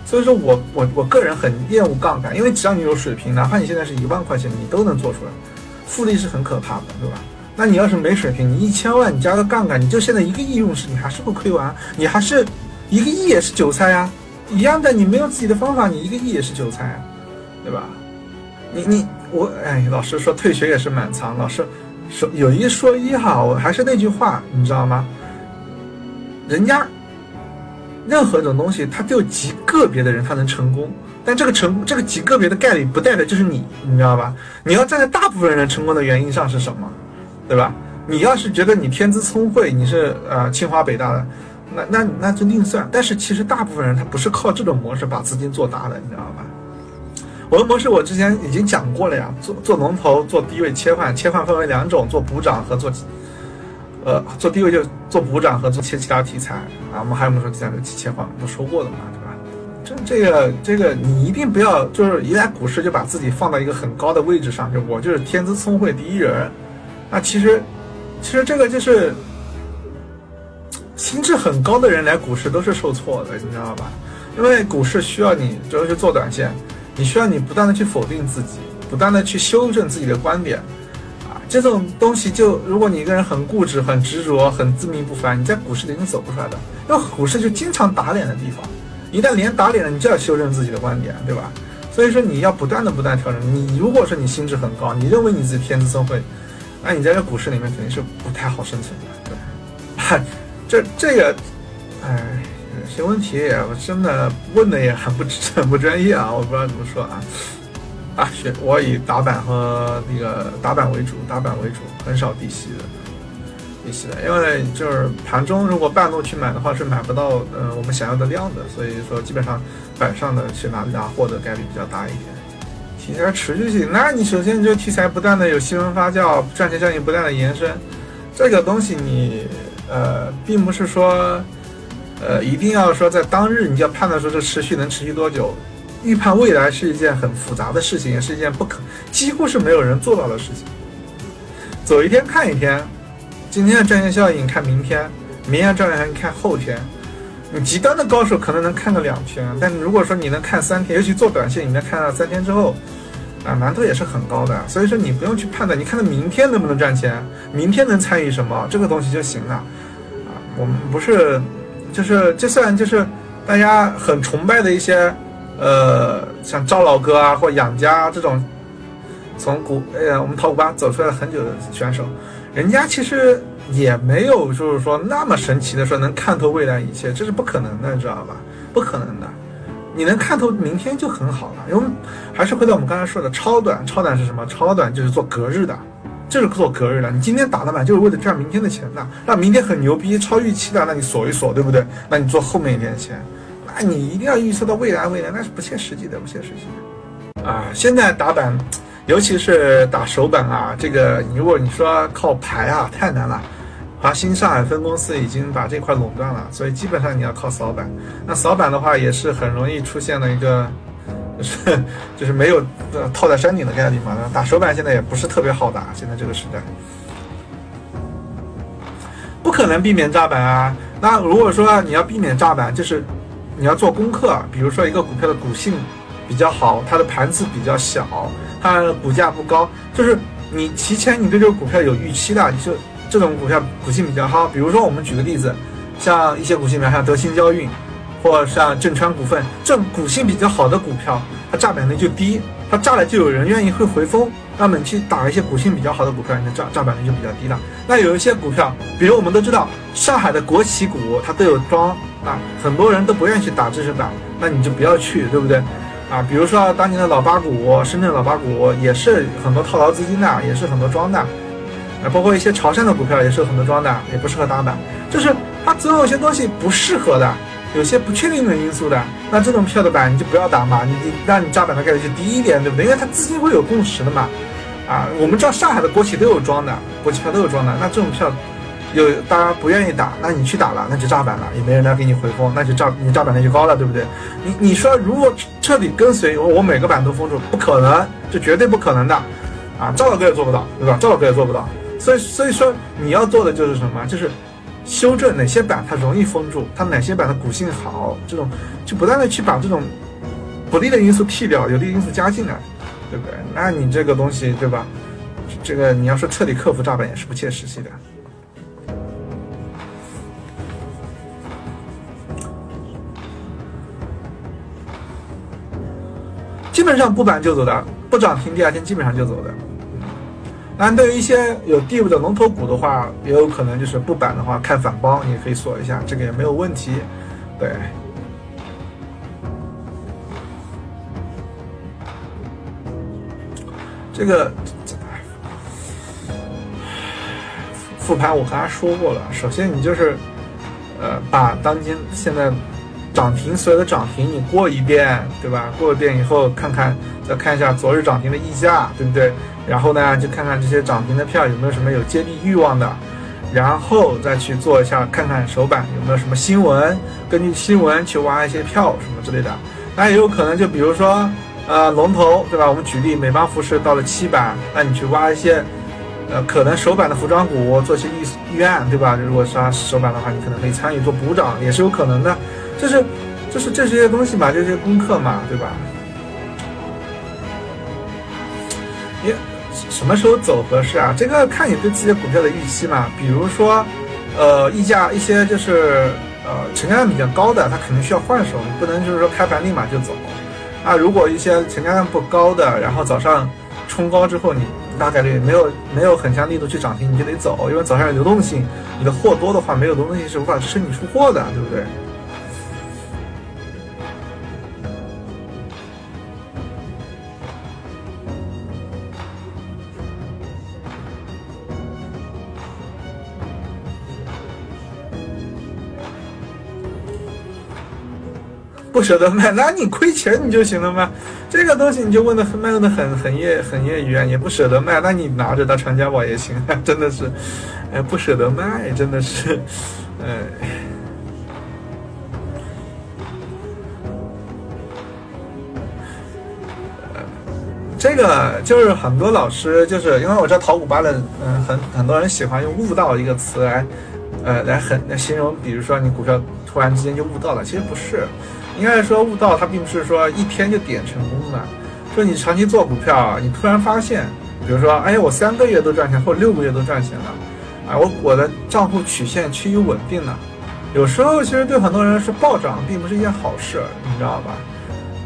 所以说我我我个人很厌恶杠杆，因为只要你有水平，哪怕你现在是一万块钱，你都能做出来，复利是很可怕的，对吧？那你要是没水平，你一千万你加个杠杆，你就现在一个亿用时，你还是会亏完，你还是一个亿也是韭菜呀，一样的，你没有自己的方法，你一个亿也是韭菜，对吧？你你我哎，老师说退学也是满仓，老师说有一说一哈，我还是那句话，你知道吗？人家任何一种东西，它只有极个别的人他能成功，但这个成这个极个别的概率不代表就是你，你知道吧？你要站在大部分人成功的原因上是什么，对吧？你要是觉得你天资聪慧，你是呃清华北大的，那那那就另算。但是其实大部分人他不是靠这种模式把资金做大的，你知道吧？我的模式我之前已经讲过了呀，做做龙头做低位切换，切换分为两种，做补涨和做。呃，做低位就做补涨和做切其他题材啊，我们还有没有说题材的切换，都说过的嘛，对吧？这这个这个你一定不要，就是一来股市就把自己放到一个很高的位置上，就我就是天资聪慧第一人，那其实其实这个就是心智很高的人来股市都是受挫的，你知道吧？因为股市需要你主要去做短线，你需要你不断的去否定自己，不断的去修正自己的观点。这种东西就，如果你一个人很固执、很执着、很自命不凡，你在股市里是走不出来的。因为股市就经常打脸的地方，一旦脸打脸了，你就要修正自己的观点，对吧？所以说你要不断的、不断调整。你如果说你心智很高，你认为你自己天资聪慧，那你在这股市里面肯定是不太好生存的，对。嗨，这这个，哎，有些问题我真的问的也很不很不专业啊，我不知道怎么说啊。啊，选我以打板和那个打板为主，打板为主，很少低吸的，低吸的，因为就是盘中如果半路去买的话是买不到，呃，我们想要的量的，所以说基本上板上的去拿拿货的概率比较大一点。题材持续性，那你首先你这题材不断的有新闻发酵，赚钱效应不断的延伸，这个东西你呃，并不是说，呃，一定要说在当日你就要判断说这持续能持续多久。预判未来是一件很复杂的事情，也是一件不可几乎是没有人做到的事情。走一天看一天，今天的赚钱效应看明天，明天赚钱效应看后天。你极端的高手可能能看个两天，但如果说你能看三天，尤其做短线，你能看到三天之后，啊，难度也是很高的。所以说你不用去判断，你看到明天能不能赚钱，明天能参与什么这个东西就行了。啊，我们不是，就是就算就是大家很崇拜的一些。呃，像赵老哥啊，或养家这种，从股呃我们淘股吧走出来很久的选手，人家其实也没有就是说那么神奇的说能看透未来一切，这是不可能的，知道吧？不可能的，你能看透明天就很好了。因为还是回到我们刚才说的超短，超短是什么？超短就是做隔日的，就是做隔日的。你今天打的板就是为了赚明天的钱的，那明天很牛逼、超预期的，那你锁一锁，对不对？那你做后面一天的钱。那你一定要预测到未来，未来那是不切实际的，不切实际的啊！现在打板，尤其是打手板啊，这个如果你说靠牌啊，太难了。华兴上海分公司已经把这块垄断了，所以基本上你要靠扫板。那扫板的话，也是很容易出现了一个就是 [laughs] 就是没有呃套在山顶的概率嘛。打手板现在也不是特别好打，现在这个时代，不可能避免炸板啊。那如果说你要避免炸板，就是你要做功课，比如说一个股票的股性比较好，它的盘子比较小，它的股价不高，就是你提前你对这个股票有预期的，你就这种股票股性比较好。比如说我们举个例子，像一些股性，比如像德兴交运，或像正川股份，这种股性比较好的股票，它炸板率就低，它炸了就有人愿意会回风。那么你去打一些股性比较好的股票，你的炸炸板率就比较低了。那有一些股票，比如我们都知道上海的国企股，它都有庄啊，很多人都不愿意去打知识板，那你就不要去，对不对？啊，比如说当年的老八股，深圳老八股也是很多套牢资金的，也是很多庄的，啊，包括一些潮汕的股票也是有很多庄的，也不适合打板，就是它总有些东西不适合的。有些不确定的因素的，那这种票的板你就不要打嘛，你你让你炸板的概率就低一点，对不对？因为它资金会有共识的嘛，啊，我们知道上海的国企都有装的，国企票都有装的，那这种票有大家不愿意打，那你去打了，那就炸板了，也没人来给你回风，那就炸你炸板率就高了，对不对？你你说如果彻底跟随我，我每个板都封住，不可能，这绝对不可能的，啊，赵老哥也做不到，对吧？赵老哥也做不到，所以所以说你要做的就是什么？就是。修正哪些板它容易封住，它哪些板的股性好，这种就不断的去把这种不利的因素剔掉，有利因素加进来，对不对？那你这个东西，对吧？这个你要说彻底克服炸板也是不切实际的。基本上不板就走的，不涨停第二天基本上就走的。那对于一些有地位的龙头股的话，也有可能就是不板的话，看反包你可以锁一下，这个也没有问题。对，这个复盘我刚才说过了，首先你就是呃把当今现在涨停所有的涨停你过一遍，对吧？过一遍以后看看，再看一下昨日涨停的溢价，对不对？然后呢，就看看这些涨停的票有没有什么有接力欲望的，然后再去做一下，看看首板有没有什么新闻，根据新闻去挖一些票什么之类的。那也有可能就比如说，呃，龙头对吧？我们举例，美邦服饰到了七板，那你去挖一些，呃，可能首板的服装股做些预预案，对吧？如果是首板的话，你可能可以参与做补涨，也是有可能的。就是，就是这些东西嘛，这些功课嘛，对吧？也。什么时候走合适啊？这个看你对自己的股票的预期嘛。比如说，呃，溢价一些就是呃成交量比较高的，它肯定需要换手，你不能就是说开盘立马就走。啊，如果一些成交量不高的，然后早上冲高之后，你大概率没有没有很强力度去涨停，你就得走，因为早上有流动性，你的货多的话，没有流动性是无法支撑你出货的，对不对？不舍得卖，[laughs] 那你亏钱你就行了吗？这个东西你就问的很卖的很很业很业余啊，也不舍得卖，那你拿着当传家宝也行啊，[laughs] 真的是，哎，不舍得卖，真的是，哎，这个就是很多老师就是因为我知道淘股吧的，嗯，很很多人喜欢用悟道一个词来，呃，来很来形容，比如说你股票突然之间就悟道了，其实不是。应该说悟道，它并不是说一天就点成功的。说你长期做股票，你突然发现，比如说，哎，我三个月都赚钱，或者六个月都赚钱了，啊，我我的账户曲线趋于稳定了。有时候其实对很多人是暴涨并不是一件好事，你知道吧？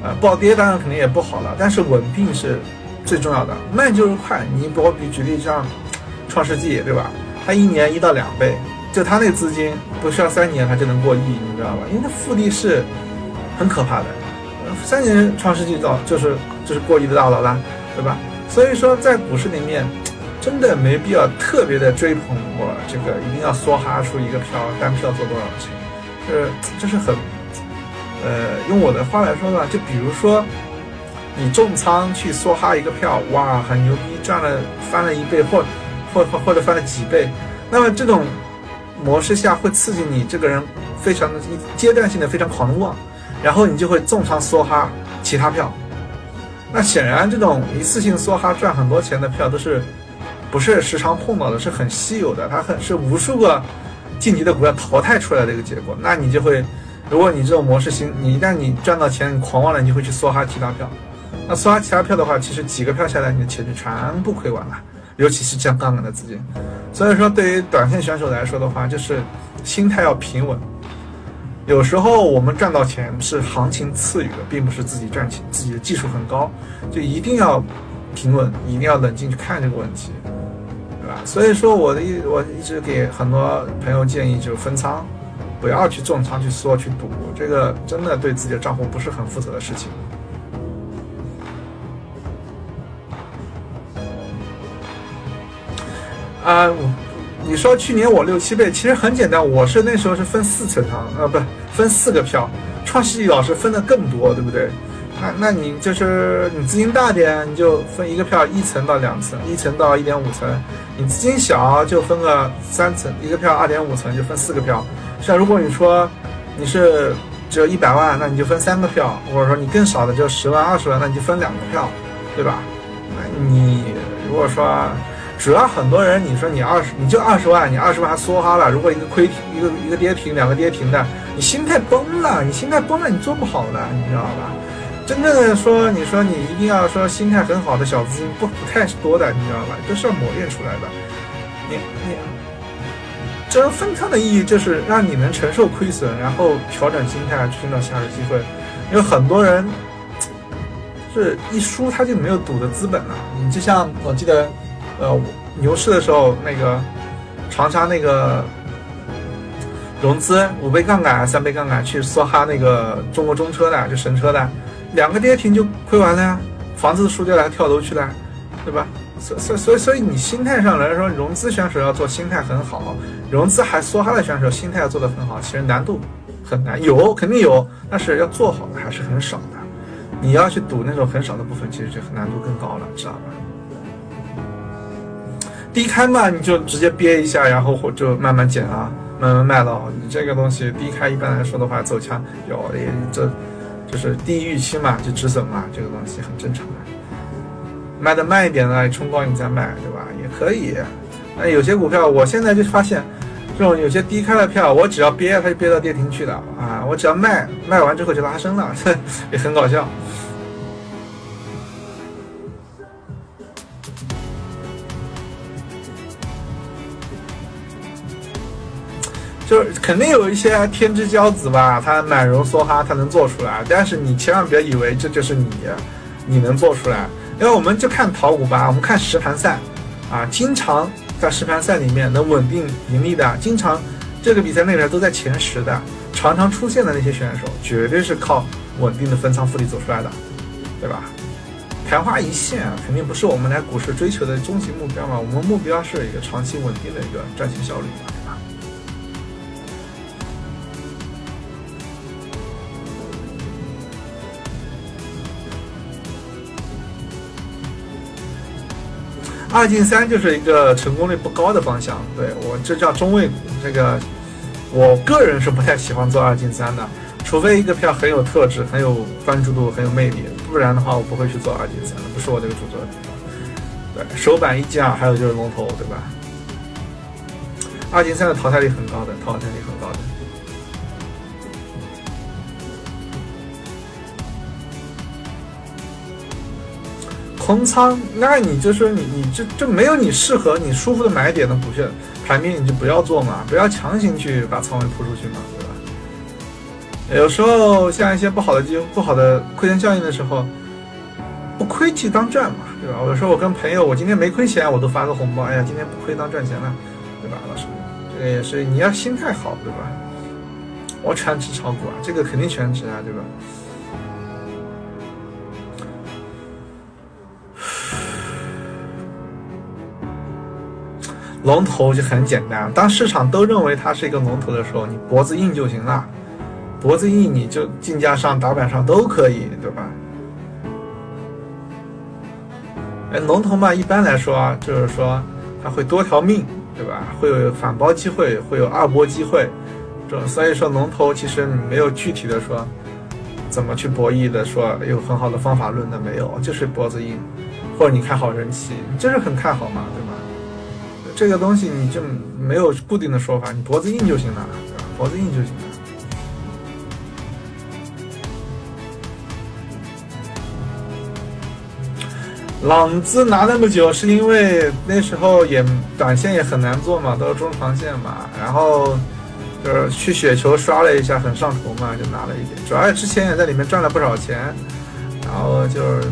呃，暴跌当然肯定也不好了，但是稳定是最重要的。慢就是快，你比我比举例像创世纪，对吧？它一年一到两倍，就它那资金不需要三年它就能过亿，你知道吧？因为它复利是。很可怕的，三年创世纪造就是就是过亿的大佬啦，对吧？所以说在股市里面，真的没必要特别的追捧我这个一定要梭哈出一个票单票做多少钱，是就是很，呃，用我的话来说呢，就比如说你重仓去梭哈一个票，哇，很牛逼，赚了翻了一倍或或或或者翻了几倍，那么这种模式下会刺激你这个人非常的阶段性的非常狂妄。然后你就会重仓梭哈其他票，那显然这种一次性梭哈赚很多钱的票都是不是时常碰到的，是很稀有的，它很是无数个晋级的股票淘汰出来的一个结果。那你就会，如果你这种模式行，你一旦你赚到钱，你狂妄了，你就会去梭哈其他票。那梭哈其他票的话，其实几个票下来，你的钱就全部亏完了。尤其是降杠杆的资金，所以说对于短线选手来说的话，就是心态要平稳。有时候我们赚到钱是行情赐予的，并不是自己赚钱，自己的技术很高，就一定要平稳，一定要冷静去看这个问题，对吧？所以说我的一我一直给很多朋友建议，就是分仓，不要去重仓去缩去赌，这个真的对自己的账户不是很负责的事情。啊，你说去年我六七倍，其实很简单，我是那时候是分四层仓，呃，不分四个票，创世纪老师分的更多，对不对？那那你就是你资金大点，你就分一个票一层到两层，一层到一点五层；你资金小就分个三层，一个票二点五层就分四个票。像如果你说你是只有一百万，那你就分三个票；或者说你更少的就十万二十万，那你就分两个票，对吧？那你如果说。主要很多人，你说你二十，你就二十万，你二十万还梭哈了。如果一个亏停，一个一个跌停，两个跌停的，你心态崩了，你心态崩了，你做不好的，你知道吧？真正的说，你说你一定要说心态很好的小资金不不太多的，你知道吧？都是要磨练出来的。你你，这分仓的意义就是让你能承受亏损，然后调整心态，寻找下一个机会。因为很多人是一输他就没有赌的资本了。你就像我记得。呃，牛市的时候，那个长沙那个融资五倍杠杆、三倍杠杆去梭哈那个中国中车的，就神车的，两个跌停就亏完了呀，房子输掉了，跳楼去了，对吧？所所所以所以你心态上来说，融资选手要做心态很好，融资还梭哈的选手心态要做得很好，其实难度很难，有肯定有，但是要做好的还是很少的。你要去赌那种很少的部分，其实就难度更高了，知道吧？低开嘛，你就直接憋一下，然后就慢慢减啊，慢慢卖了。你这个东西低开一般来说的话，走强有也这就是低预期嘛，就止损嘛，这个东西很正常的。卖的慢一点呢，冲高你再卖，对吧？也可以。那有些股票，我现在就发现，这种有些低开的票，我只要憋，它就憋到跌停去了啊。我只要卖，卖完之后就拉升了，[laughs] 也很搞笑。就是肯定有一些天之骄子吧，他满容梭哈，他能做出来。但是你千万别以为这就是你，你能做出来。因为我们就看淘股吧，我们看实盘赛，啊，经常在实盘赛里面能稳定盈利的，经常这个比赛内边都在前十的，常常出现的那些选手，绝对是靠稳定的分仓复利走出来的，对吧？昙花一现啊，肯定不是我们来股市追求的终极目标嘛。我们目标是一个长期稳定的一个赚钱效率。二进三就是一个成功率不高的方向，对我这叫中位股。这个我个人是不太喜欢做二进三的，除非一个票很有特质、很有关注度、很有魅力，不然的话我不会去做二进三的，不是我这个主做。对，首板一进二，还有就是龙头，对吧？二进三的淘汰率很高的，淘汰率很高的。空仓，那你就说你你这就没有你适合你舒服的买点的股票盘面，你就不要做嘛，不要强行去把仓位铺出去嘛，对吧？有时候像一些不好的机不好的亏钱效应的时候，不亏即当赚嘛，对吧？有时候我跟朋友，我今天没亏钱，我都发个红包，哎呀，今天不亏当赚钱了，对吧，老师？这个也是你要心态好，对吧？我全职炒股啊，这个肯定全职啊，对吧？龙头就很简单，当市场都认为它是一个龙头的时候，你脖子硬就行了，脖子硬你就竞价上、打板上都可以，对吧？哎，龙头嘛，一般来说啊，就是说它会多条命，对吧？会有反包机会，会有二波机会，这所以说龙头其实没有具体的说，怎么去博弈的，说有很好的方法论的没有，就是脖子硬，或者你看好人气，就是很看好嘛，对吧？这个东西你就没有固定的说法，你脖子硬就行了，脖子硬就行了。朗姿拿那么久，是因为那时候也短线也很难做嘛，都是中长线嘛。然后就是去雪球刷了一下，很上头嘛，就拿了一点。主要之前也在里面赚了不少钱，然后就是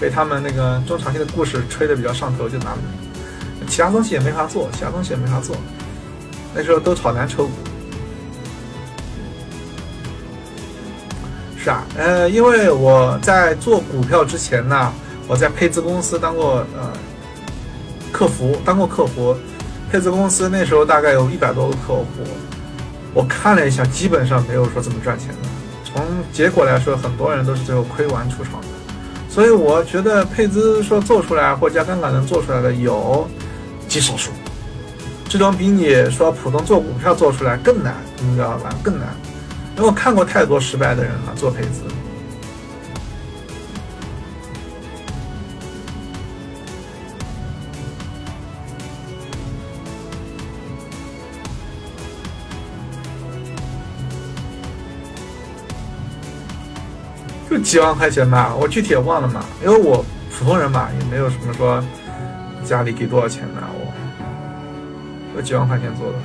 被他们那个中长线的故事吹的比较上头，就拿了。其他东西也没法做，其他东西也没法做。那时候都炒蓝筹股。是啊，呃，因为我在做股票之前呢。我在配资公司当过呃客服，当过客服。配资公司那时候大概有一百多个客户，我看了一下，基本上没有说怎么赚钱的。从结果来说，很多人都是最后亏完出场的。所以我觉得配资说做出来或加杠杆能做出来的有极少数，这种比你说普通做股票做出来更难，你知道吧？更难，因为我看过太多失败的人了，做配资。就几万块钱吧，我具体也忘了嘛，因为我普通人嘛，也没有什么说家里给多少钱呢，我我几万块钱做的。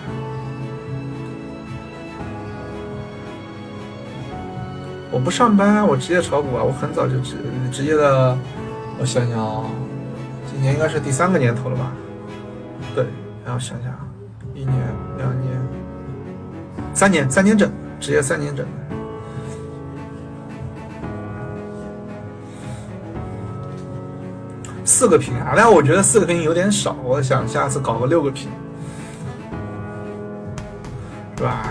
我不上班，我直接炒股啊，我很早就直直接的，我想想啊，今年应该是第三个年头了吧？对，然后想想啊，一年、两年、三年，三年整，职业三年整。四个屏啊，但我觉得四个屏有点少，我想下次搞个六个屏，是吧？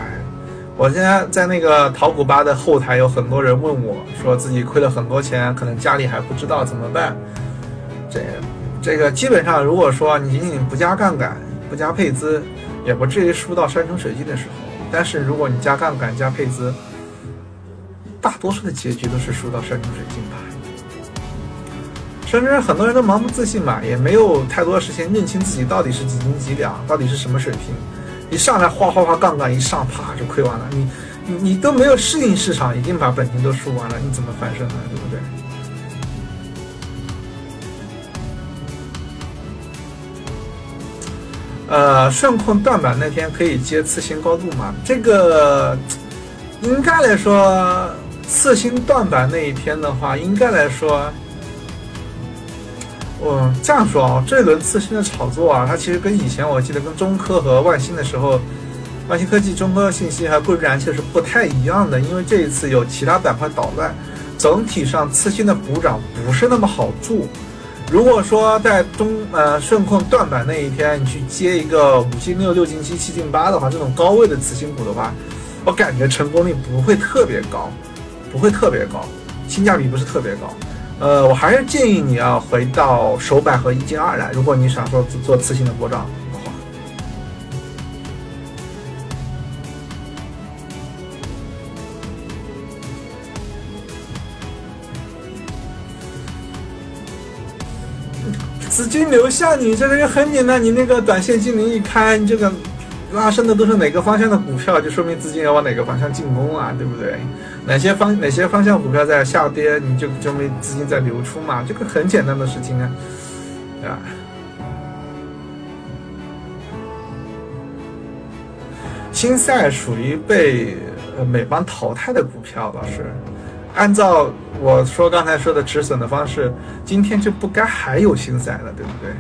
我现在在那个淘股吧的后台，有很多人问我，说自己亏了很多钱，可能家里还不知道怎么办。这这个基本上，如果说你仅仅不加杠杆、不加配资，也不至于输到山穷水尽的时候。但是如果你加杠杆、加配资，大多数的结局都是输到山穷水尽吧。甚至很多人都盲目自信嘛，也没有太多时间认清自己到底是几斤几两，到底是什么水平。一上来哗哗哗杠杆一上，啪就亏完了。你你你都没有适应市场，已经把本金都输完了，你怎么翻身呢？对不对？呃，顺控断板那天可以接次新高度吗？这个应该来说，次新断板那一天的话，应该来说。我这样说啊，这一轮次新的炒作啊，它其实跟以前我记得跟中科和万兴的时候，万兴科技、中科信息还有贵州燃气是不太一样的，因为这一次有其他板块捣乱，整体上次新的补涨不是那么好做。如果说在中呃顺控断板那一天，你去接一个五进六、六进七、七进八的话，这种高位的次新股的话，我感觉成功率不会特别高，不会特别高，性价比不是特别高。呃，我还是建议你要回到首板和一进二来。如果你想说做次新的波涨的话，资金流向你这个就很简单，你那个短线精灵一开，你这个拉升的都是哪个方向的股票，就说明资金要往哪个方向进攻啊，对不对？哪些方哪些方向股票在下跌，你就证明资金在流出嘛？这个很简单的事情啊，对吧？新赛属于被呃美邦淘汰的股票，老师，按照我说刚才说的止损的方式，今天就不该还有新赛了，对不对？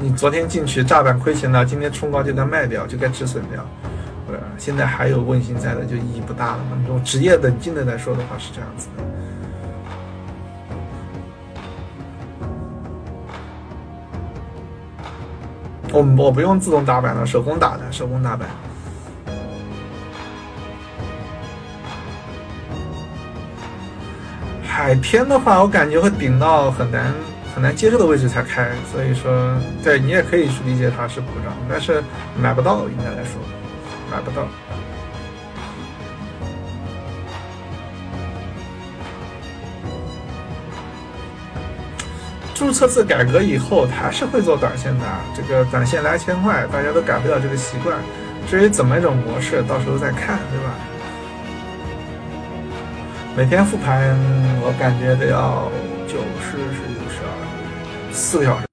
你昨天进去炸板亏钱了，今天冲高就该卖掉，就该止损掉。现在还有问心在的，就意义不大了嘛。种职业冷静的来说的话，是这样子的。我我不用自动打板了，手工打的，手工打板。海天的话，我感觉会顶到很难很难接受的位置才开，所以说，对你也可以去理解它是补涨，但是买不到，应该来说。买不到。注册制改革以后还是会做短线的这个短线来钱快大家都改不了这个习惯至于怎么一种模式到时候再看对吧？每天复盘我感觉得要九十十一十二四个小时。